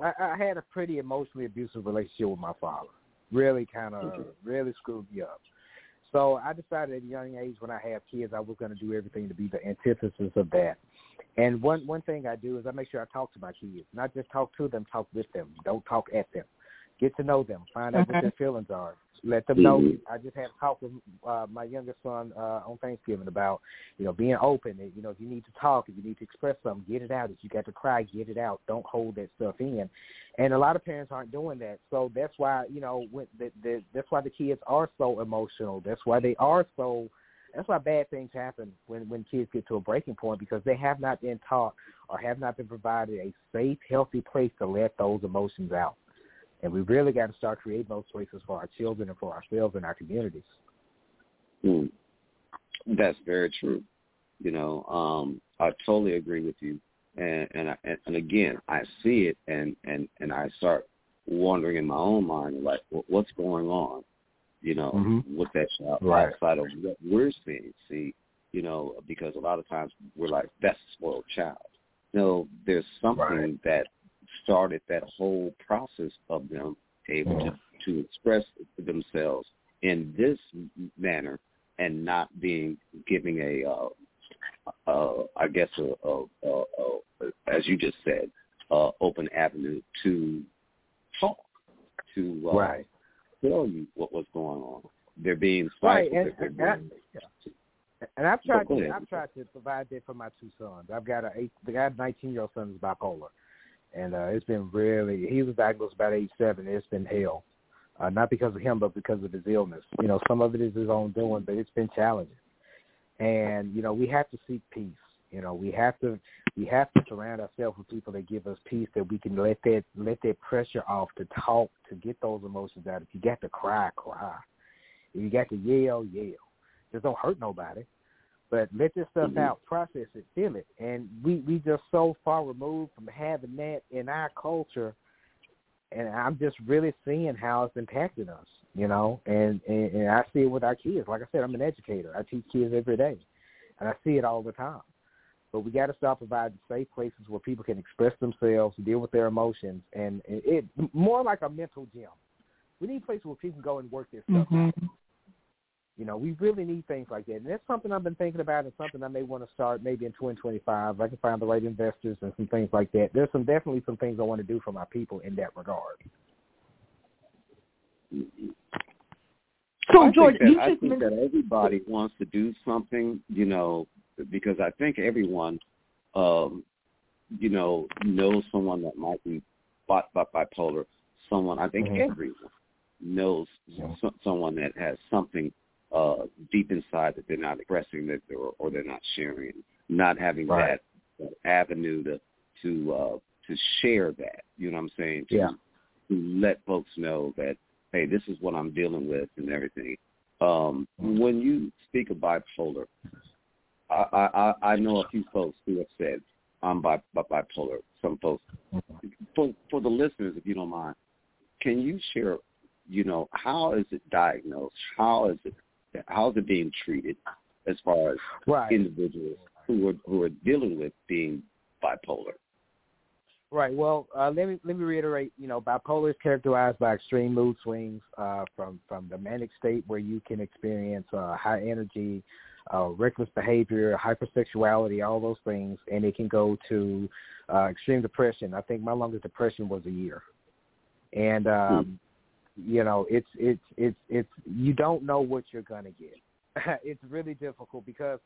I, I had a pretty emotionally abusive relationship with my father. Really kind of, really screwed me up. So I decided at a young age when I have kids, I was going to do everything to be the antithesis of that. And one one thing I do is I make sure I talk to my kids, not just talk to them, talk with them. Don't talk at them. Get to know them. Find out what their feelings are. Let them know. Mhm. I just had a talk with uh, my youngest son uh, on Thanksgiving about you know being open. And, you know, if you need to talk, if you need to express something, get it out. If you got to cry, get it out. Don't hold that stuff in. And a lot of parents aren't doing that. So that's why you know when the, the, that's why the kids are so emotional. That's why they are so. That's why bad things happen when when kids get to a breaking point because they have not been taught or have not been provided a safe, healthy place to let those emotions out. And we really got to start creating those places for our children and for ourselves and our communities. Mm. That's very true. You know, um, I totally agree with you. And and I, and, and again, I see it, and and and I start wondering in my own mind, like, what's going on? You know, Mhm. with that child Right. outside of what we're seeing. See, you know, because a lot of times we're like, that's a spoiled child. No, there's something Right. that started that whole process of them able to to express themselves in this manner and not being giving a uh, uh, I guess a, a, a, a, as you just said, uh, open avenue to talk, to uh, right. tell you what was going on. They're being Right. spiteful. And, and, I, and I've tried to ahead. I've tried to provide that for my two sons. I've got a eight the guy nineteen year old son is bipolar. And uh it's been really he was diagnosed about age seven, it's been hell. Uh not because of him but because of his illness. You know, some of it is his own doing, but it's been challenging. And, you know, we have to seek peace. You know, we have to we have to surround ourselves with people that give us peace that we can let that let that pressure off to talk, to get those emotions out. If you got to cry, cry. If you got to yell, yell. Just don't hurt nobody. But let this stuff Mhm. out, process it, feel it. And we we just so far removed from having that in our culture and I'm just really seeing how it's impacting us, you know, and, and and I see it with our kids. Like I said, I'm an educator. I teach kids every day, and I see it all the time. But we got to start providing safe places where people can express themselves, and deal with their emotions, and it, it more like a mental gym. We need places where people can go and work their stuff out. You know, we really need things like that, and that's something I've been thinking about, and something I may want to start maybe in 2025. I can find the right investors and some things like that. There's some definitely some things I want to do for my people in that regard. So, I George, think that, you I think mentioned that everybody wants to do something, you know, because I think everyone, um, you know, knows someone that might be bi- bi- bipolar. Someone, I think Mhm. everyone, knows so, someone that has something uh, deep inside that they're not expressing that or, or they're not sharing, not having right. that, avenue to to uh, to share that. You know what I'm saying? To, yeah. to let folks know that hey, this is what I'm dealing with and everything. Um, when you speak of bipolar, I, I I know a few folks who have said I'm bi- bipolar. Some folks, for for the listeners, if you don't mind, can you share? You know, how is it diagnosed? How is it how is it being treated as far as right. individuals who are who are dealing with being bipolar? Right. Well, uh, let me let me reiterate. You know, bipolar is characterized by extreme mood swings uh, from from the manic state where you can experience uh, high energy, uh, reckless behavior, hypersexuality, all those things, and it can go to uh, extreme depression. I think my longest depression was a year, and um, hmm. You know, it's it's it's it's you don't know what you're gonna get. it's really difficult because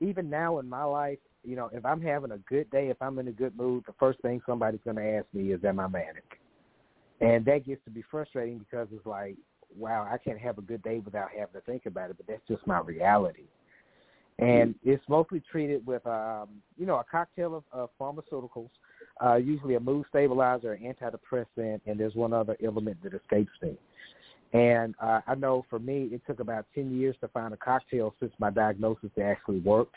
even now in my life, you know, if I'm having a good day, if I'm in a good mood, the first thing somebody's going to ask me is, "Am I manic?" And that gets to be frustrating because it's like, wow, I can't have a good day without having to think about it, but that's just my reality. And it's mostly treated with, um, you know, a cocktail of, of pharmaceuticals, uh, usually a mood stabilizer, an antidepressant, and there's one other element that escapes me. And uh, I know for me, it took about 10 years to find a cocktail since my diagnosis that actually worked.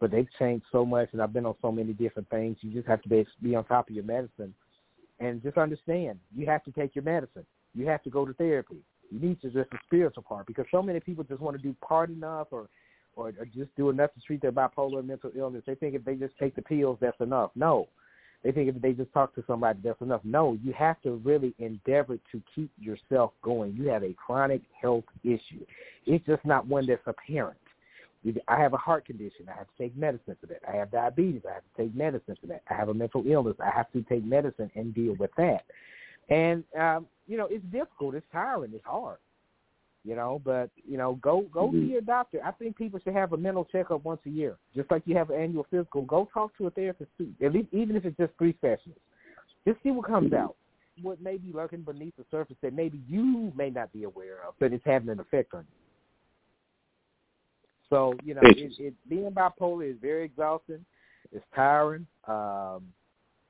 But they've changed so much, and I've been on so many different things. You just have to be, be on top of your medicine and just understand you have to take your medicine. You have to go to therapy. You need to address the spiritual part because so many people just want to do part enough or, or, or just do enough to treat their bipolar mental illness. They think if they just take the pills, that's enough. No, they think if they just talk to somebody, that's enough. No, you have to really endeavor to keep yourself going. You have a chronic health issue. It's just not one that's apparent. I have a heart condition. I have to take medicine for that. I have diabetes. I have to take medicine for that. I have a mental illness. I have to take medicine and deal with that. And um, you know, it's difficult. It's tiring. It's hard you know. But you know, go go mm-hmm. see your doctor. I think people should have a mental checkup once a year, just like you have an annual physical. Go talk to a therapist too, at least even if it's just three sessions. Just see what comes mm-hmm. out. What may be lurking beneath the surface that maybe you may not be aware of, but it's having an effect on you. So you know, it, it, being bipolar is very exhausting. It's tiring, um,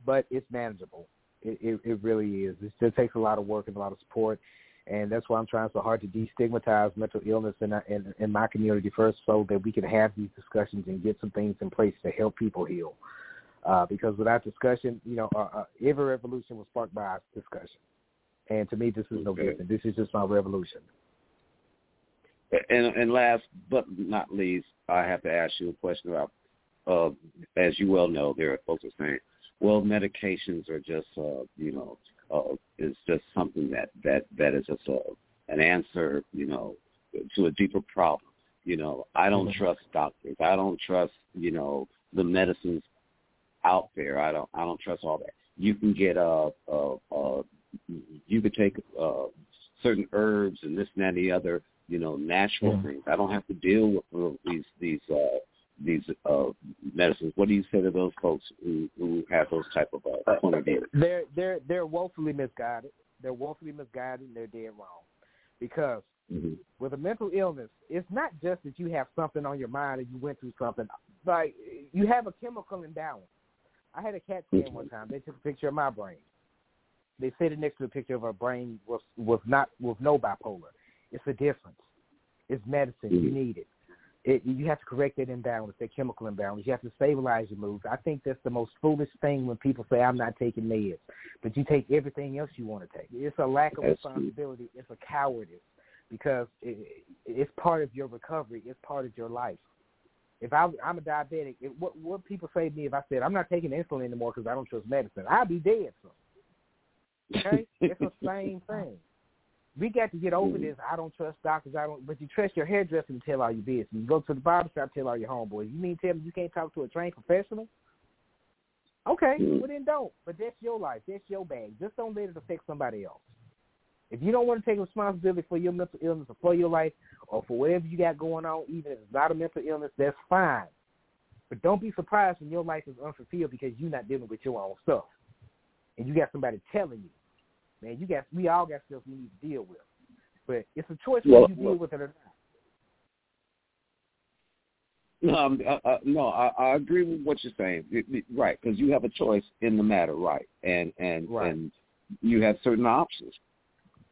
but it's manageable. It, it, it really is. It still takes a lot of work and a lot of support and that's why I'm trying so hard to destigmatize mental illness in, in in my community first, so that we can have these discussions and get some things in place to help people heal. Uh, because without discussion, you know, uh, uh, every revolution was sparked by discussion, and to me, this is no different. This is just my revolution. And, and last but not least, I have to ask you a question about, uh, as you well know, there are folks are saying, well, medications are just, uh, you know, uh, is just something that that that is just a, an answer, you know, to a deeper problem. You know, I don't mm-hmm. trust doctors. I don't trust, you know, the medicines out there. I don't I don't trust all that. You can get a, a, a you could take uh, certain herbs and this and that and the other, you know, natural mm-hmm. things. I don't have to deal with these these uh, these uh, medicines. What do you say to those folks who, who have those type of uh, point of view? They're they're they're woefully misguided. They're woefully misguided. and They're dead wrong because mm-hmm. with a mental illness, it's not just that you have something on your mind and you went through something. Like you have a chemical imbalance. I had a CAT scan mm-hmm. one time. They took a picture of my brain. They set it next to a picture of a brain with with not with no bipolar. It's a difference. It's medicine. Mm-hmm. You need it it, you have to correct that imbalance, that chemical imbalance. You have to stabilize your moods. I think that's the most foolish thing when people say, I'm not taking meds, but you take everything else you want to take. It's a lack of responsibility. It's a cowardice because it, it's part of your recovery. It's part of your life. If I, I'm a diabetic, it, what what people say to me if I said I'm not taking insulin anymore because I don't trust medicine, I'd be dead. So, okay, it's the same thing we got to get over this. I don't trust doctors. I don't. But you trust your hairdresser to tell all your business. You go to the barber shop, tell all your homeboys. You mean tell me you can't talk to a trained professional? Okay, mm-hmm. well then don't. But that's your life. That's your bag. Just don't let it affect somebody else. If you don't want to take responsibility for your mental illness or for your life or for whatever you got going on, even if it's not a mental illness, that's fine. But don't be surprised when your life is unfulfilled because you're not dealing with your own stuff. And you got somebody telling you man, you got we all got stuff we need to deal with. but it's a choice whether you deal well, with it or not. No, um, uh, uh, no, I, I agree with what you're saying. It, it, right, because you have a choice in the matter, right? And and Right. and you have certain options.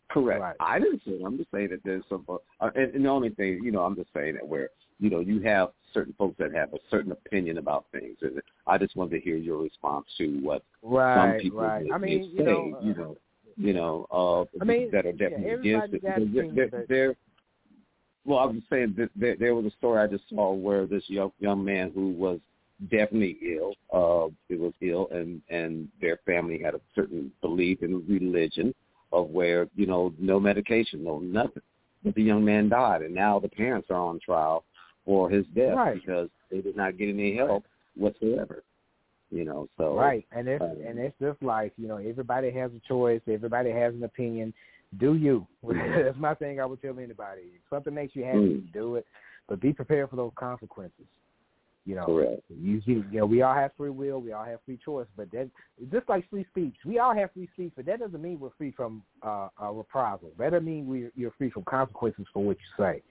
Correct. Right. I didn't say. I'm just saying that there's some. Uh, and, and the only thing, you know, I'm just saying that where you know you have certain folks that have a certain opinion about things. And I just wanted to hear your response to what some people right. I mean, you say. know, uh, you know, you know, uh, I mean, that are yeah, definitely against it. Because there, but- there, well, I was saying that there, there was a story I just saw where this young young man who was definitely ill, uh, it was ill, and and their family had a certain belief in religion of where you know no medication, no nothing. But the young man died, and now the parents are on trial for his death Right. because they did not get any help whatsoever. You know, so Right, and it's um, and it's just life. You know, everybody has a choice. Everybody has an opinion. Do you? That's my thing. I would tell anybody. If something makes you happy, Mm. do it, but be prepared for those consequences. You know, Correct. you, you know, we all have free will. We all have free choice. But that just like free speech, we all have free speech. But that doesn't mean we're free from uh, uh reprisal. That doesn't mean we you're free from consequences for what you say.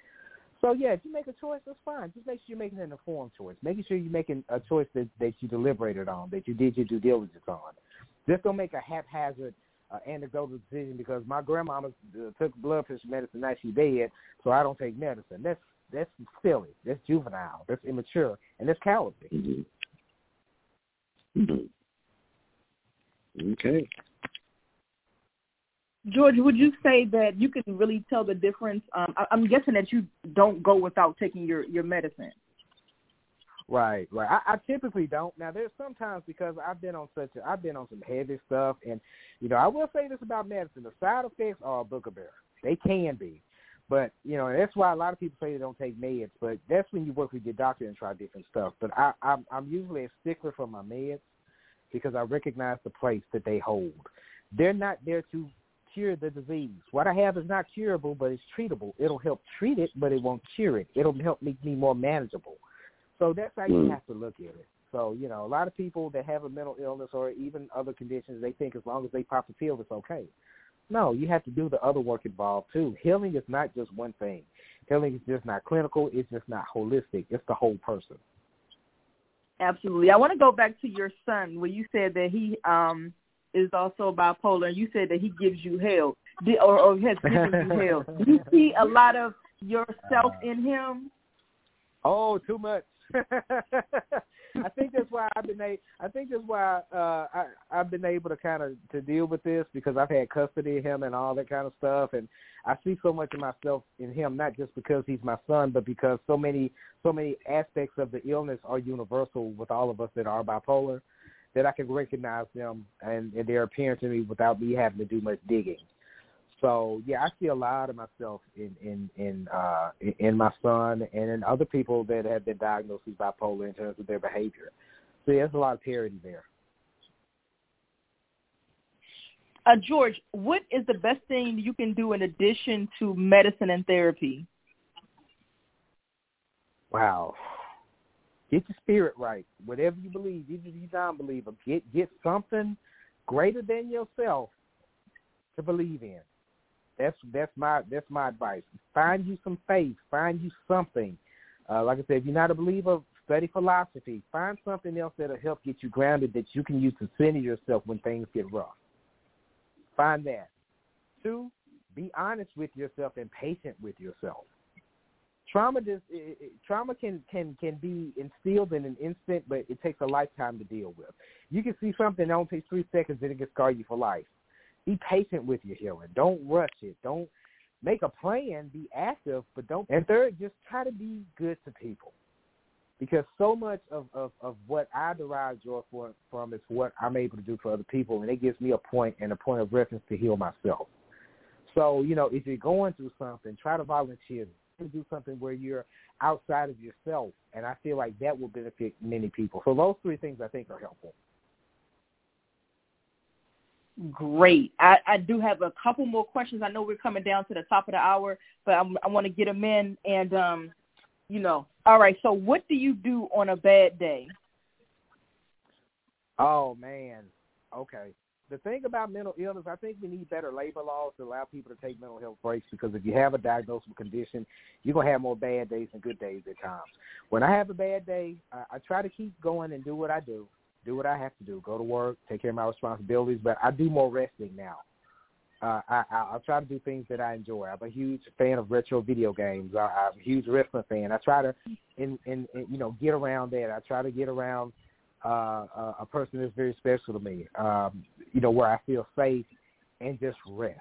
So yeah, if you make a choice, that's fine. Just make sure you're making an informed choice. Making sure you're making a choice that that you deliberated on, that you did your due diligence on. Just don't make a haphazard uh, anecdotal decision because my grandmama uh, took blood pressure medicine, now she's dead, so I don't take medicine. That's that's silly. That's juvenile. That's immature, and that's cowardly. hmm hmm Okay. George, would you say that you can really tell the difference? Um, I, I'm guessing that you don't go without taking your your medicine. Right, right. I, I typically don't. Now there's sometimes because I've been on such a, I've been on some heavy stuff, and you know I will say this about medicine: the side effects are a booger bear. They can be, but you know that's why a lot of people say they don't take meds. But that's when you work with your doctor and try different stuff. But I, I'm I'm usually a stickler for my meds because I recognize the place that they hold. They're not there to cure the disease. What I have is not curable, but it's treatable. It'll help treat it, but it won't cure it. It'll help make me more manageable. So that's how you Mm. have to look at it. So, you know, a lot of people that have a mental illness or even other conditions, they think as long as they pop the pill, it's okay. No, you have to do the other work involved too. Healing is not just one thing. Healing is just not clinical. It's just not holistic. It's the whole person. Absolutely. I want to go back to your son where you said that he um is also bipolar and you said that he gives you hell or, or has given you hell. Do you see a lot of yourself in him? Oh, too much. I think that's why I've been a, I think that's why uh I I've been able to kind of to deal with this because I've had custody of him and all that kind of stuff and I see so much of myself in him not just because he's my son but because so many so many aspects of the illness are universal with all of us that are bipolar that I can recognize them and, and they're apparent to me without me having to do much digging. So yeah, I see a lot of myself in in in uh in my son and in other people that have been diagnosed with bipolar in terms of their behavior. So yeah, there's a lot of parity there. Uh, George, what is the best thing you can do in addition to medicine and therapy? Wow. Get your spirit right. Whatever you believe, even if you don't believe, get get something greater than yourself to believe in. That's that's my that's my advice. Find you some faith. Find you something. Uh, like I said, if you're not a believer, study philosophy. Find something else that'll help get you grounded that you can use to center yourself when things get rough. Find that. Two, be honest with yourself and patient with yourself. Trauma just it, it, trauma can can can be instilled in an instant, but it takes a lifetime to deal with. You can see something that only takes three seconds, and it can scar you for life. Be patient with your healing. Don't rush it. Don't make a plan. Be active, but don't. And third, just try to be good to people, because so much of of, of what I derive joy for, from is what I'm able to do for other people, and it gives me a point and a point of reference to heal myself. So you know, if you're going through something, try to volunteer. To do something where you're outside of yourself, and I feel like that will benefit many people. So those three things I think are helpful. Great. I, I do have a couple more questions. I know we're coming down to the top of the hour, but I'm, I want to get them in. And, um, you know, all right. So what do you do on a bad day? Oh man. Okay. The thing about mental illness, I think we need better labor laws to allow people to take mental health breaks because if you have a diagnosable condition, you're gonna have more bad days than good days at times. When I have a bad day, I, I try to keep going and do what I do, do what I have to do, go to work, take care of my responsibilities. But I do more resting now. Uh, I, I, I try to do things that I enjoy. I'm a huge fan of retro video games. I, I'm a huge wrestling fan. I try to, in, in, in you know, get around that. I try to get around uh, a, person that's very special to me. Um, you know, where I feel safe and just rest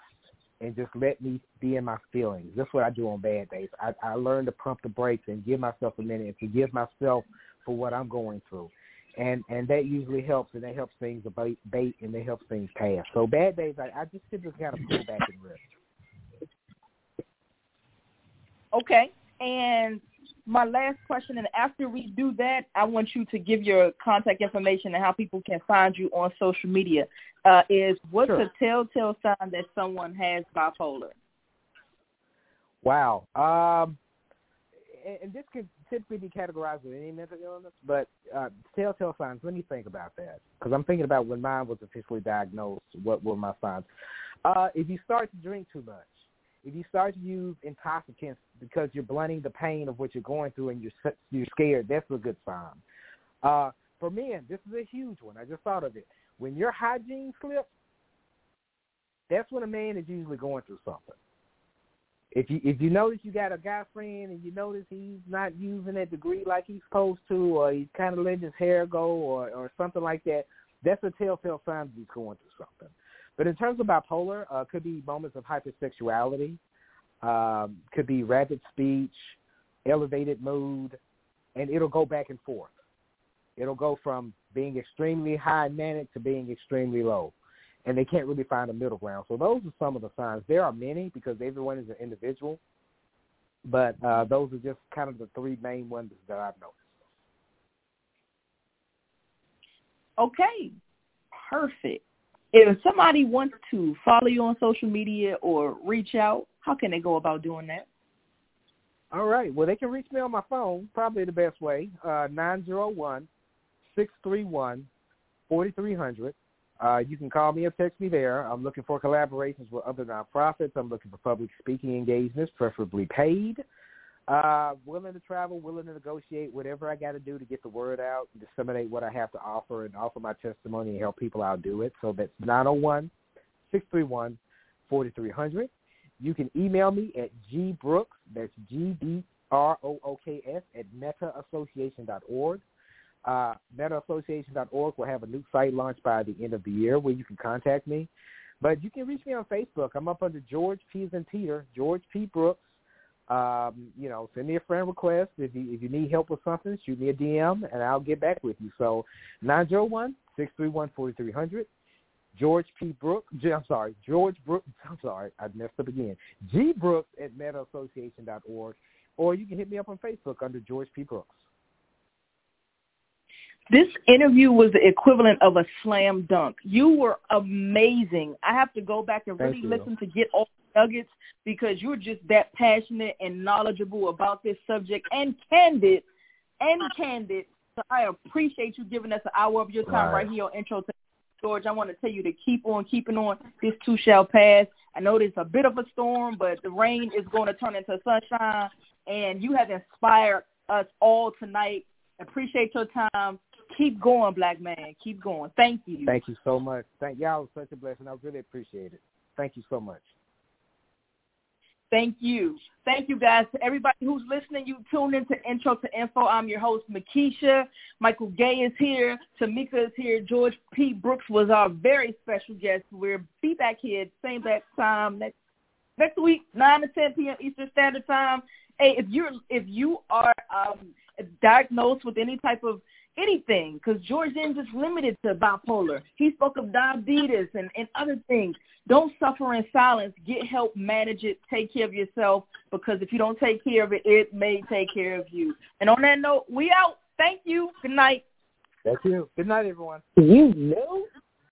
and just let me be in my feelings. That's what I do on bad days. I, I learn to pump the brakes and give myself a minute and forgive myself for what I'm going through. And and that usually helps, and that helps things abate, bait, and that helps things pass. So bad days, I, I just simply kind of pull back and rest. Okay, and my last question, and after we do that, I want you to give your contact information and how people can find you on social media. Uh, is what's sure. a telltale sign that someone has bipolar? Wow. Um, and, this could typically be categorized with any mental illness, but uh, telltale signs. Let me think about that because I'm thinking about when mine was officially diagnosed. What were my signs? Uh, if you start to drink too much, if you start to use intoxicants because you're blunting the pain of what you're going through and you're you're scared, that's a good sign. Uh, for men, this is a huge one. I just thought of it. When your hygiene slips, that's when a man is usually going through something. If you if you notice you got a guy friend and you notice he's not using that degree like he's supposed to, or he's kind of letting his hair go, or or something like that, that's a telltale sign that he's going through something. But in terms of bipolar, uh, could be moments of hypersexuality, um, could be rapid speech, elevated mood, and it'll go back and forth. It'll go from being extremely high manic to being extremely low, and they can't really find a middle ground. So those are some of the signs. There are many because everyone is an individual, but uh, those are just kind of the three main ones that I've noticed. Okay, perfect. If somebody wants to follow you on social media or reach out, how can they go about doing that? All right. Well, they can reach me on my phone, probably the best way, uh, 901 631 4300. Uh, you can call me or text me there. I'm looking for collaborations with other nonprofits. I'm looking for public speaking engagements, preferably paid. Uh, willing to travel, willing to negotiate, whatever I got to do to get the word out, disseminate what I have to offer, and offer my testimony and help people out do it. So that's 901 631 4300. You can email me at gbrooks, that's G-B-R-O-O-K-S, at mettaassociation.org. Uh, mettaassociation.org will have a new site launched by the end of the year where you can contact me. But you can reach me on Facebook. I'm up under George P. and Peter, George P. Brooks. Um, you know, send me a friend request. If you if you need help with something, shoot me a DM and I'll get back with you. So nine zero one six three one forty three hundred. George P. Brooks. I'm sorry, George Brooks. I'm sorry, I messed up again. G Brooks at mettaassociation.org, or you can hit me up on Facebook under George P. Brooks. This interview was the equivalent of a slam dunk. You were amazing. I have to go back and Thank really you. listen to get all the nuggets because you're just that passionate and knowledgeable about this subject and candid and candid. So I appreciate you giving us an hour of your time Right. right here on Intro to George. I want to tell you to keep on keeping on. This too shall pass. I know there's a bit of a storm, but the rain is going to turn into sunshine. And you have inspired us all tonight. Appreciate your time. Keep going, black man. Keep going. Thank you. Thank you so much. Thank y'all was such a blessing. I really appreciate it. Thank you so much. Thank you. Thank you, guys. To everybody who's listening, you tuned into Intro to Info. I'm your host, Mikeisha. Michael Gay is here. Tamika is here. George P. Brooks was our very special guest. We'll be back here same back time next next week, 9 to 10 p.m. Eastern Standard Time. Hey, if you're if you are um, diagnosed with any type of anything, because George isn't just limited to bipolar. He spoke of diabetes and, and other things. Don't suffer in silence. Get help, manage it, take care of yourself, because if you don't take care of it, it may take care of you. And on that note, we out. Thank you. Good night. Thank you. Good night, everyone. You know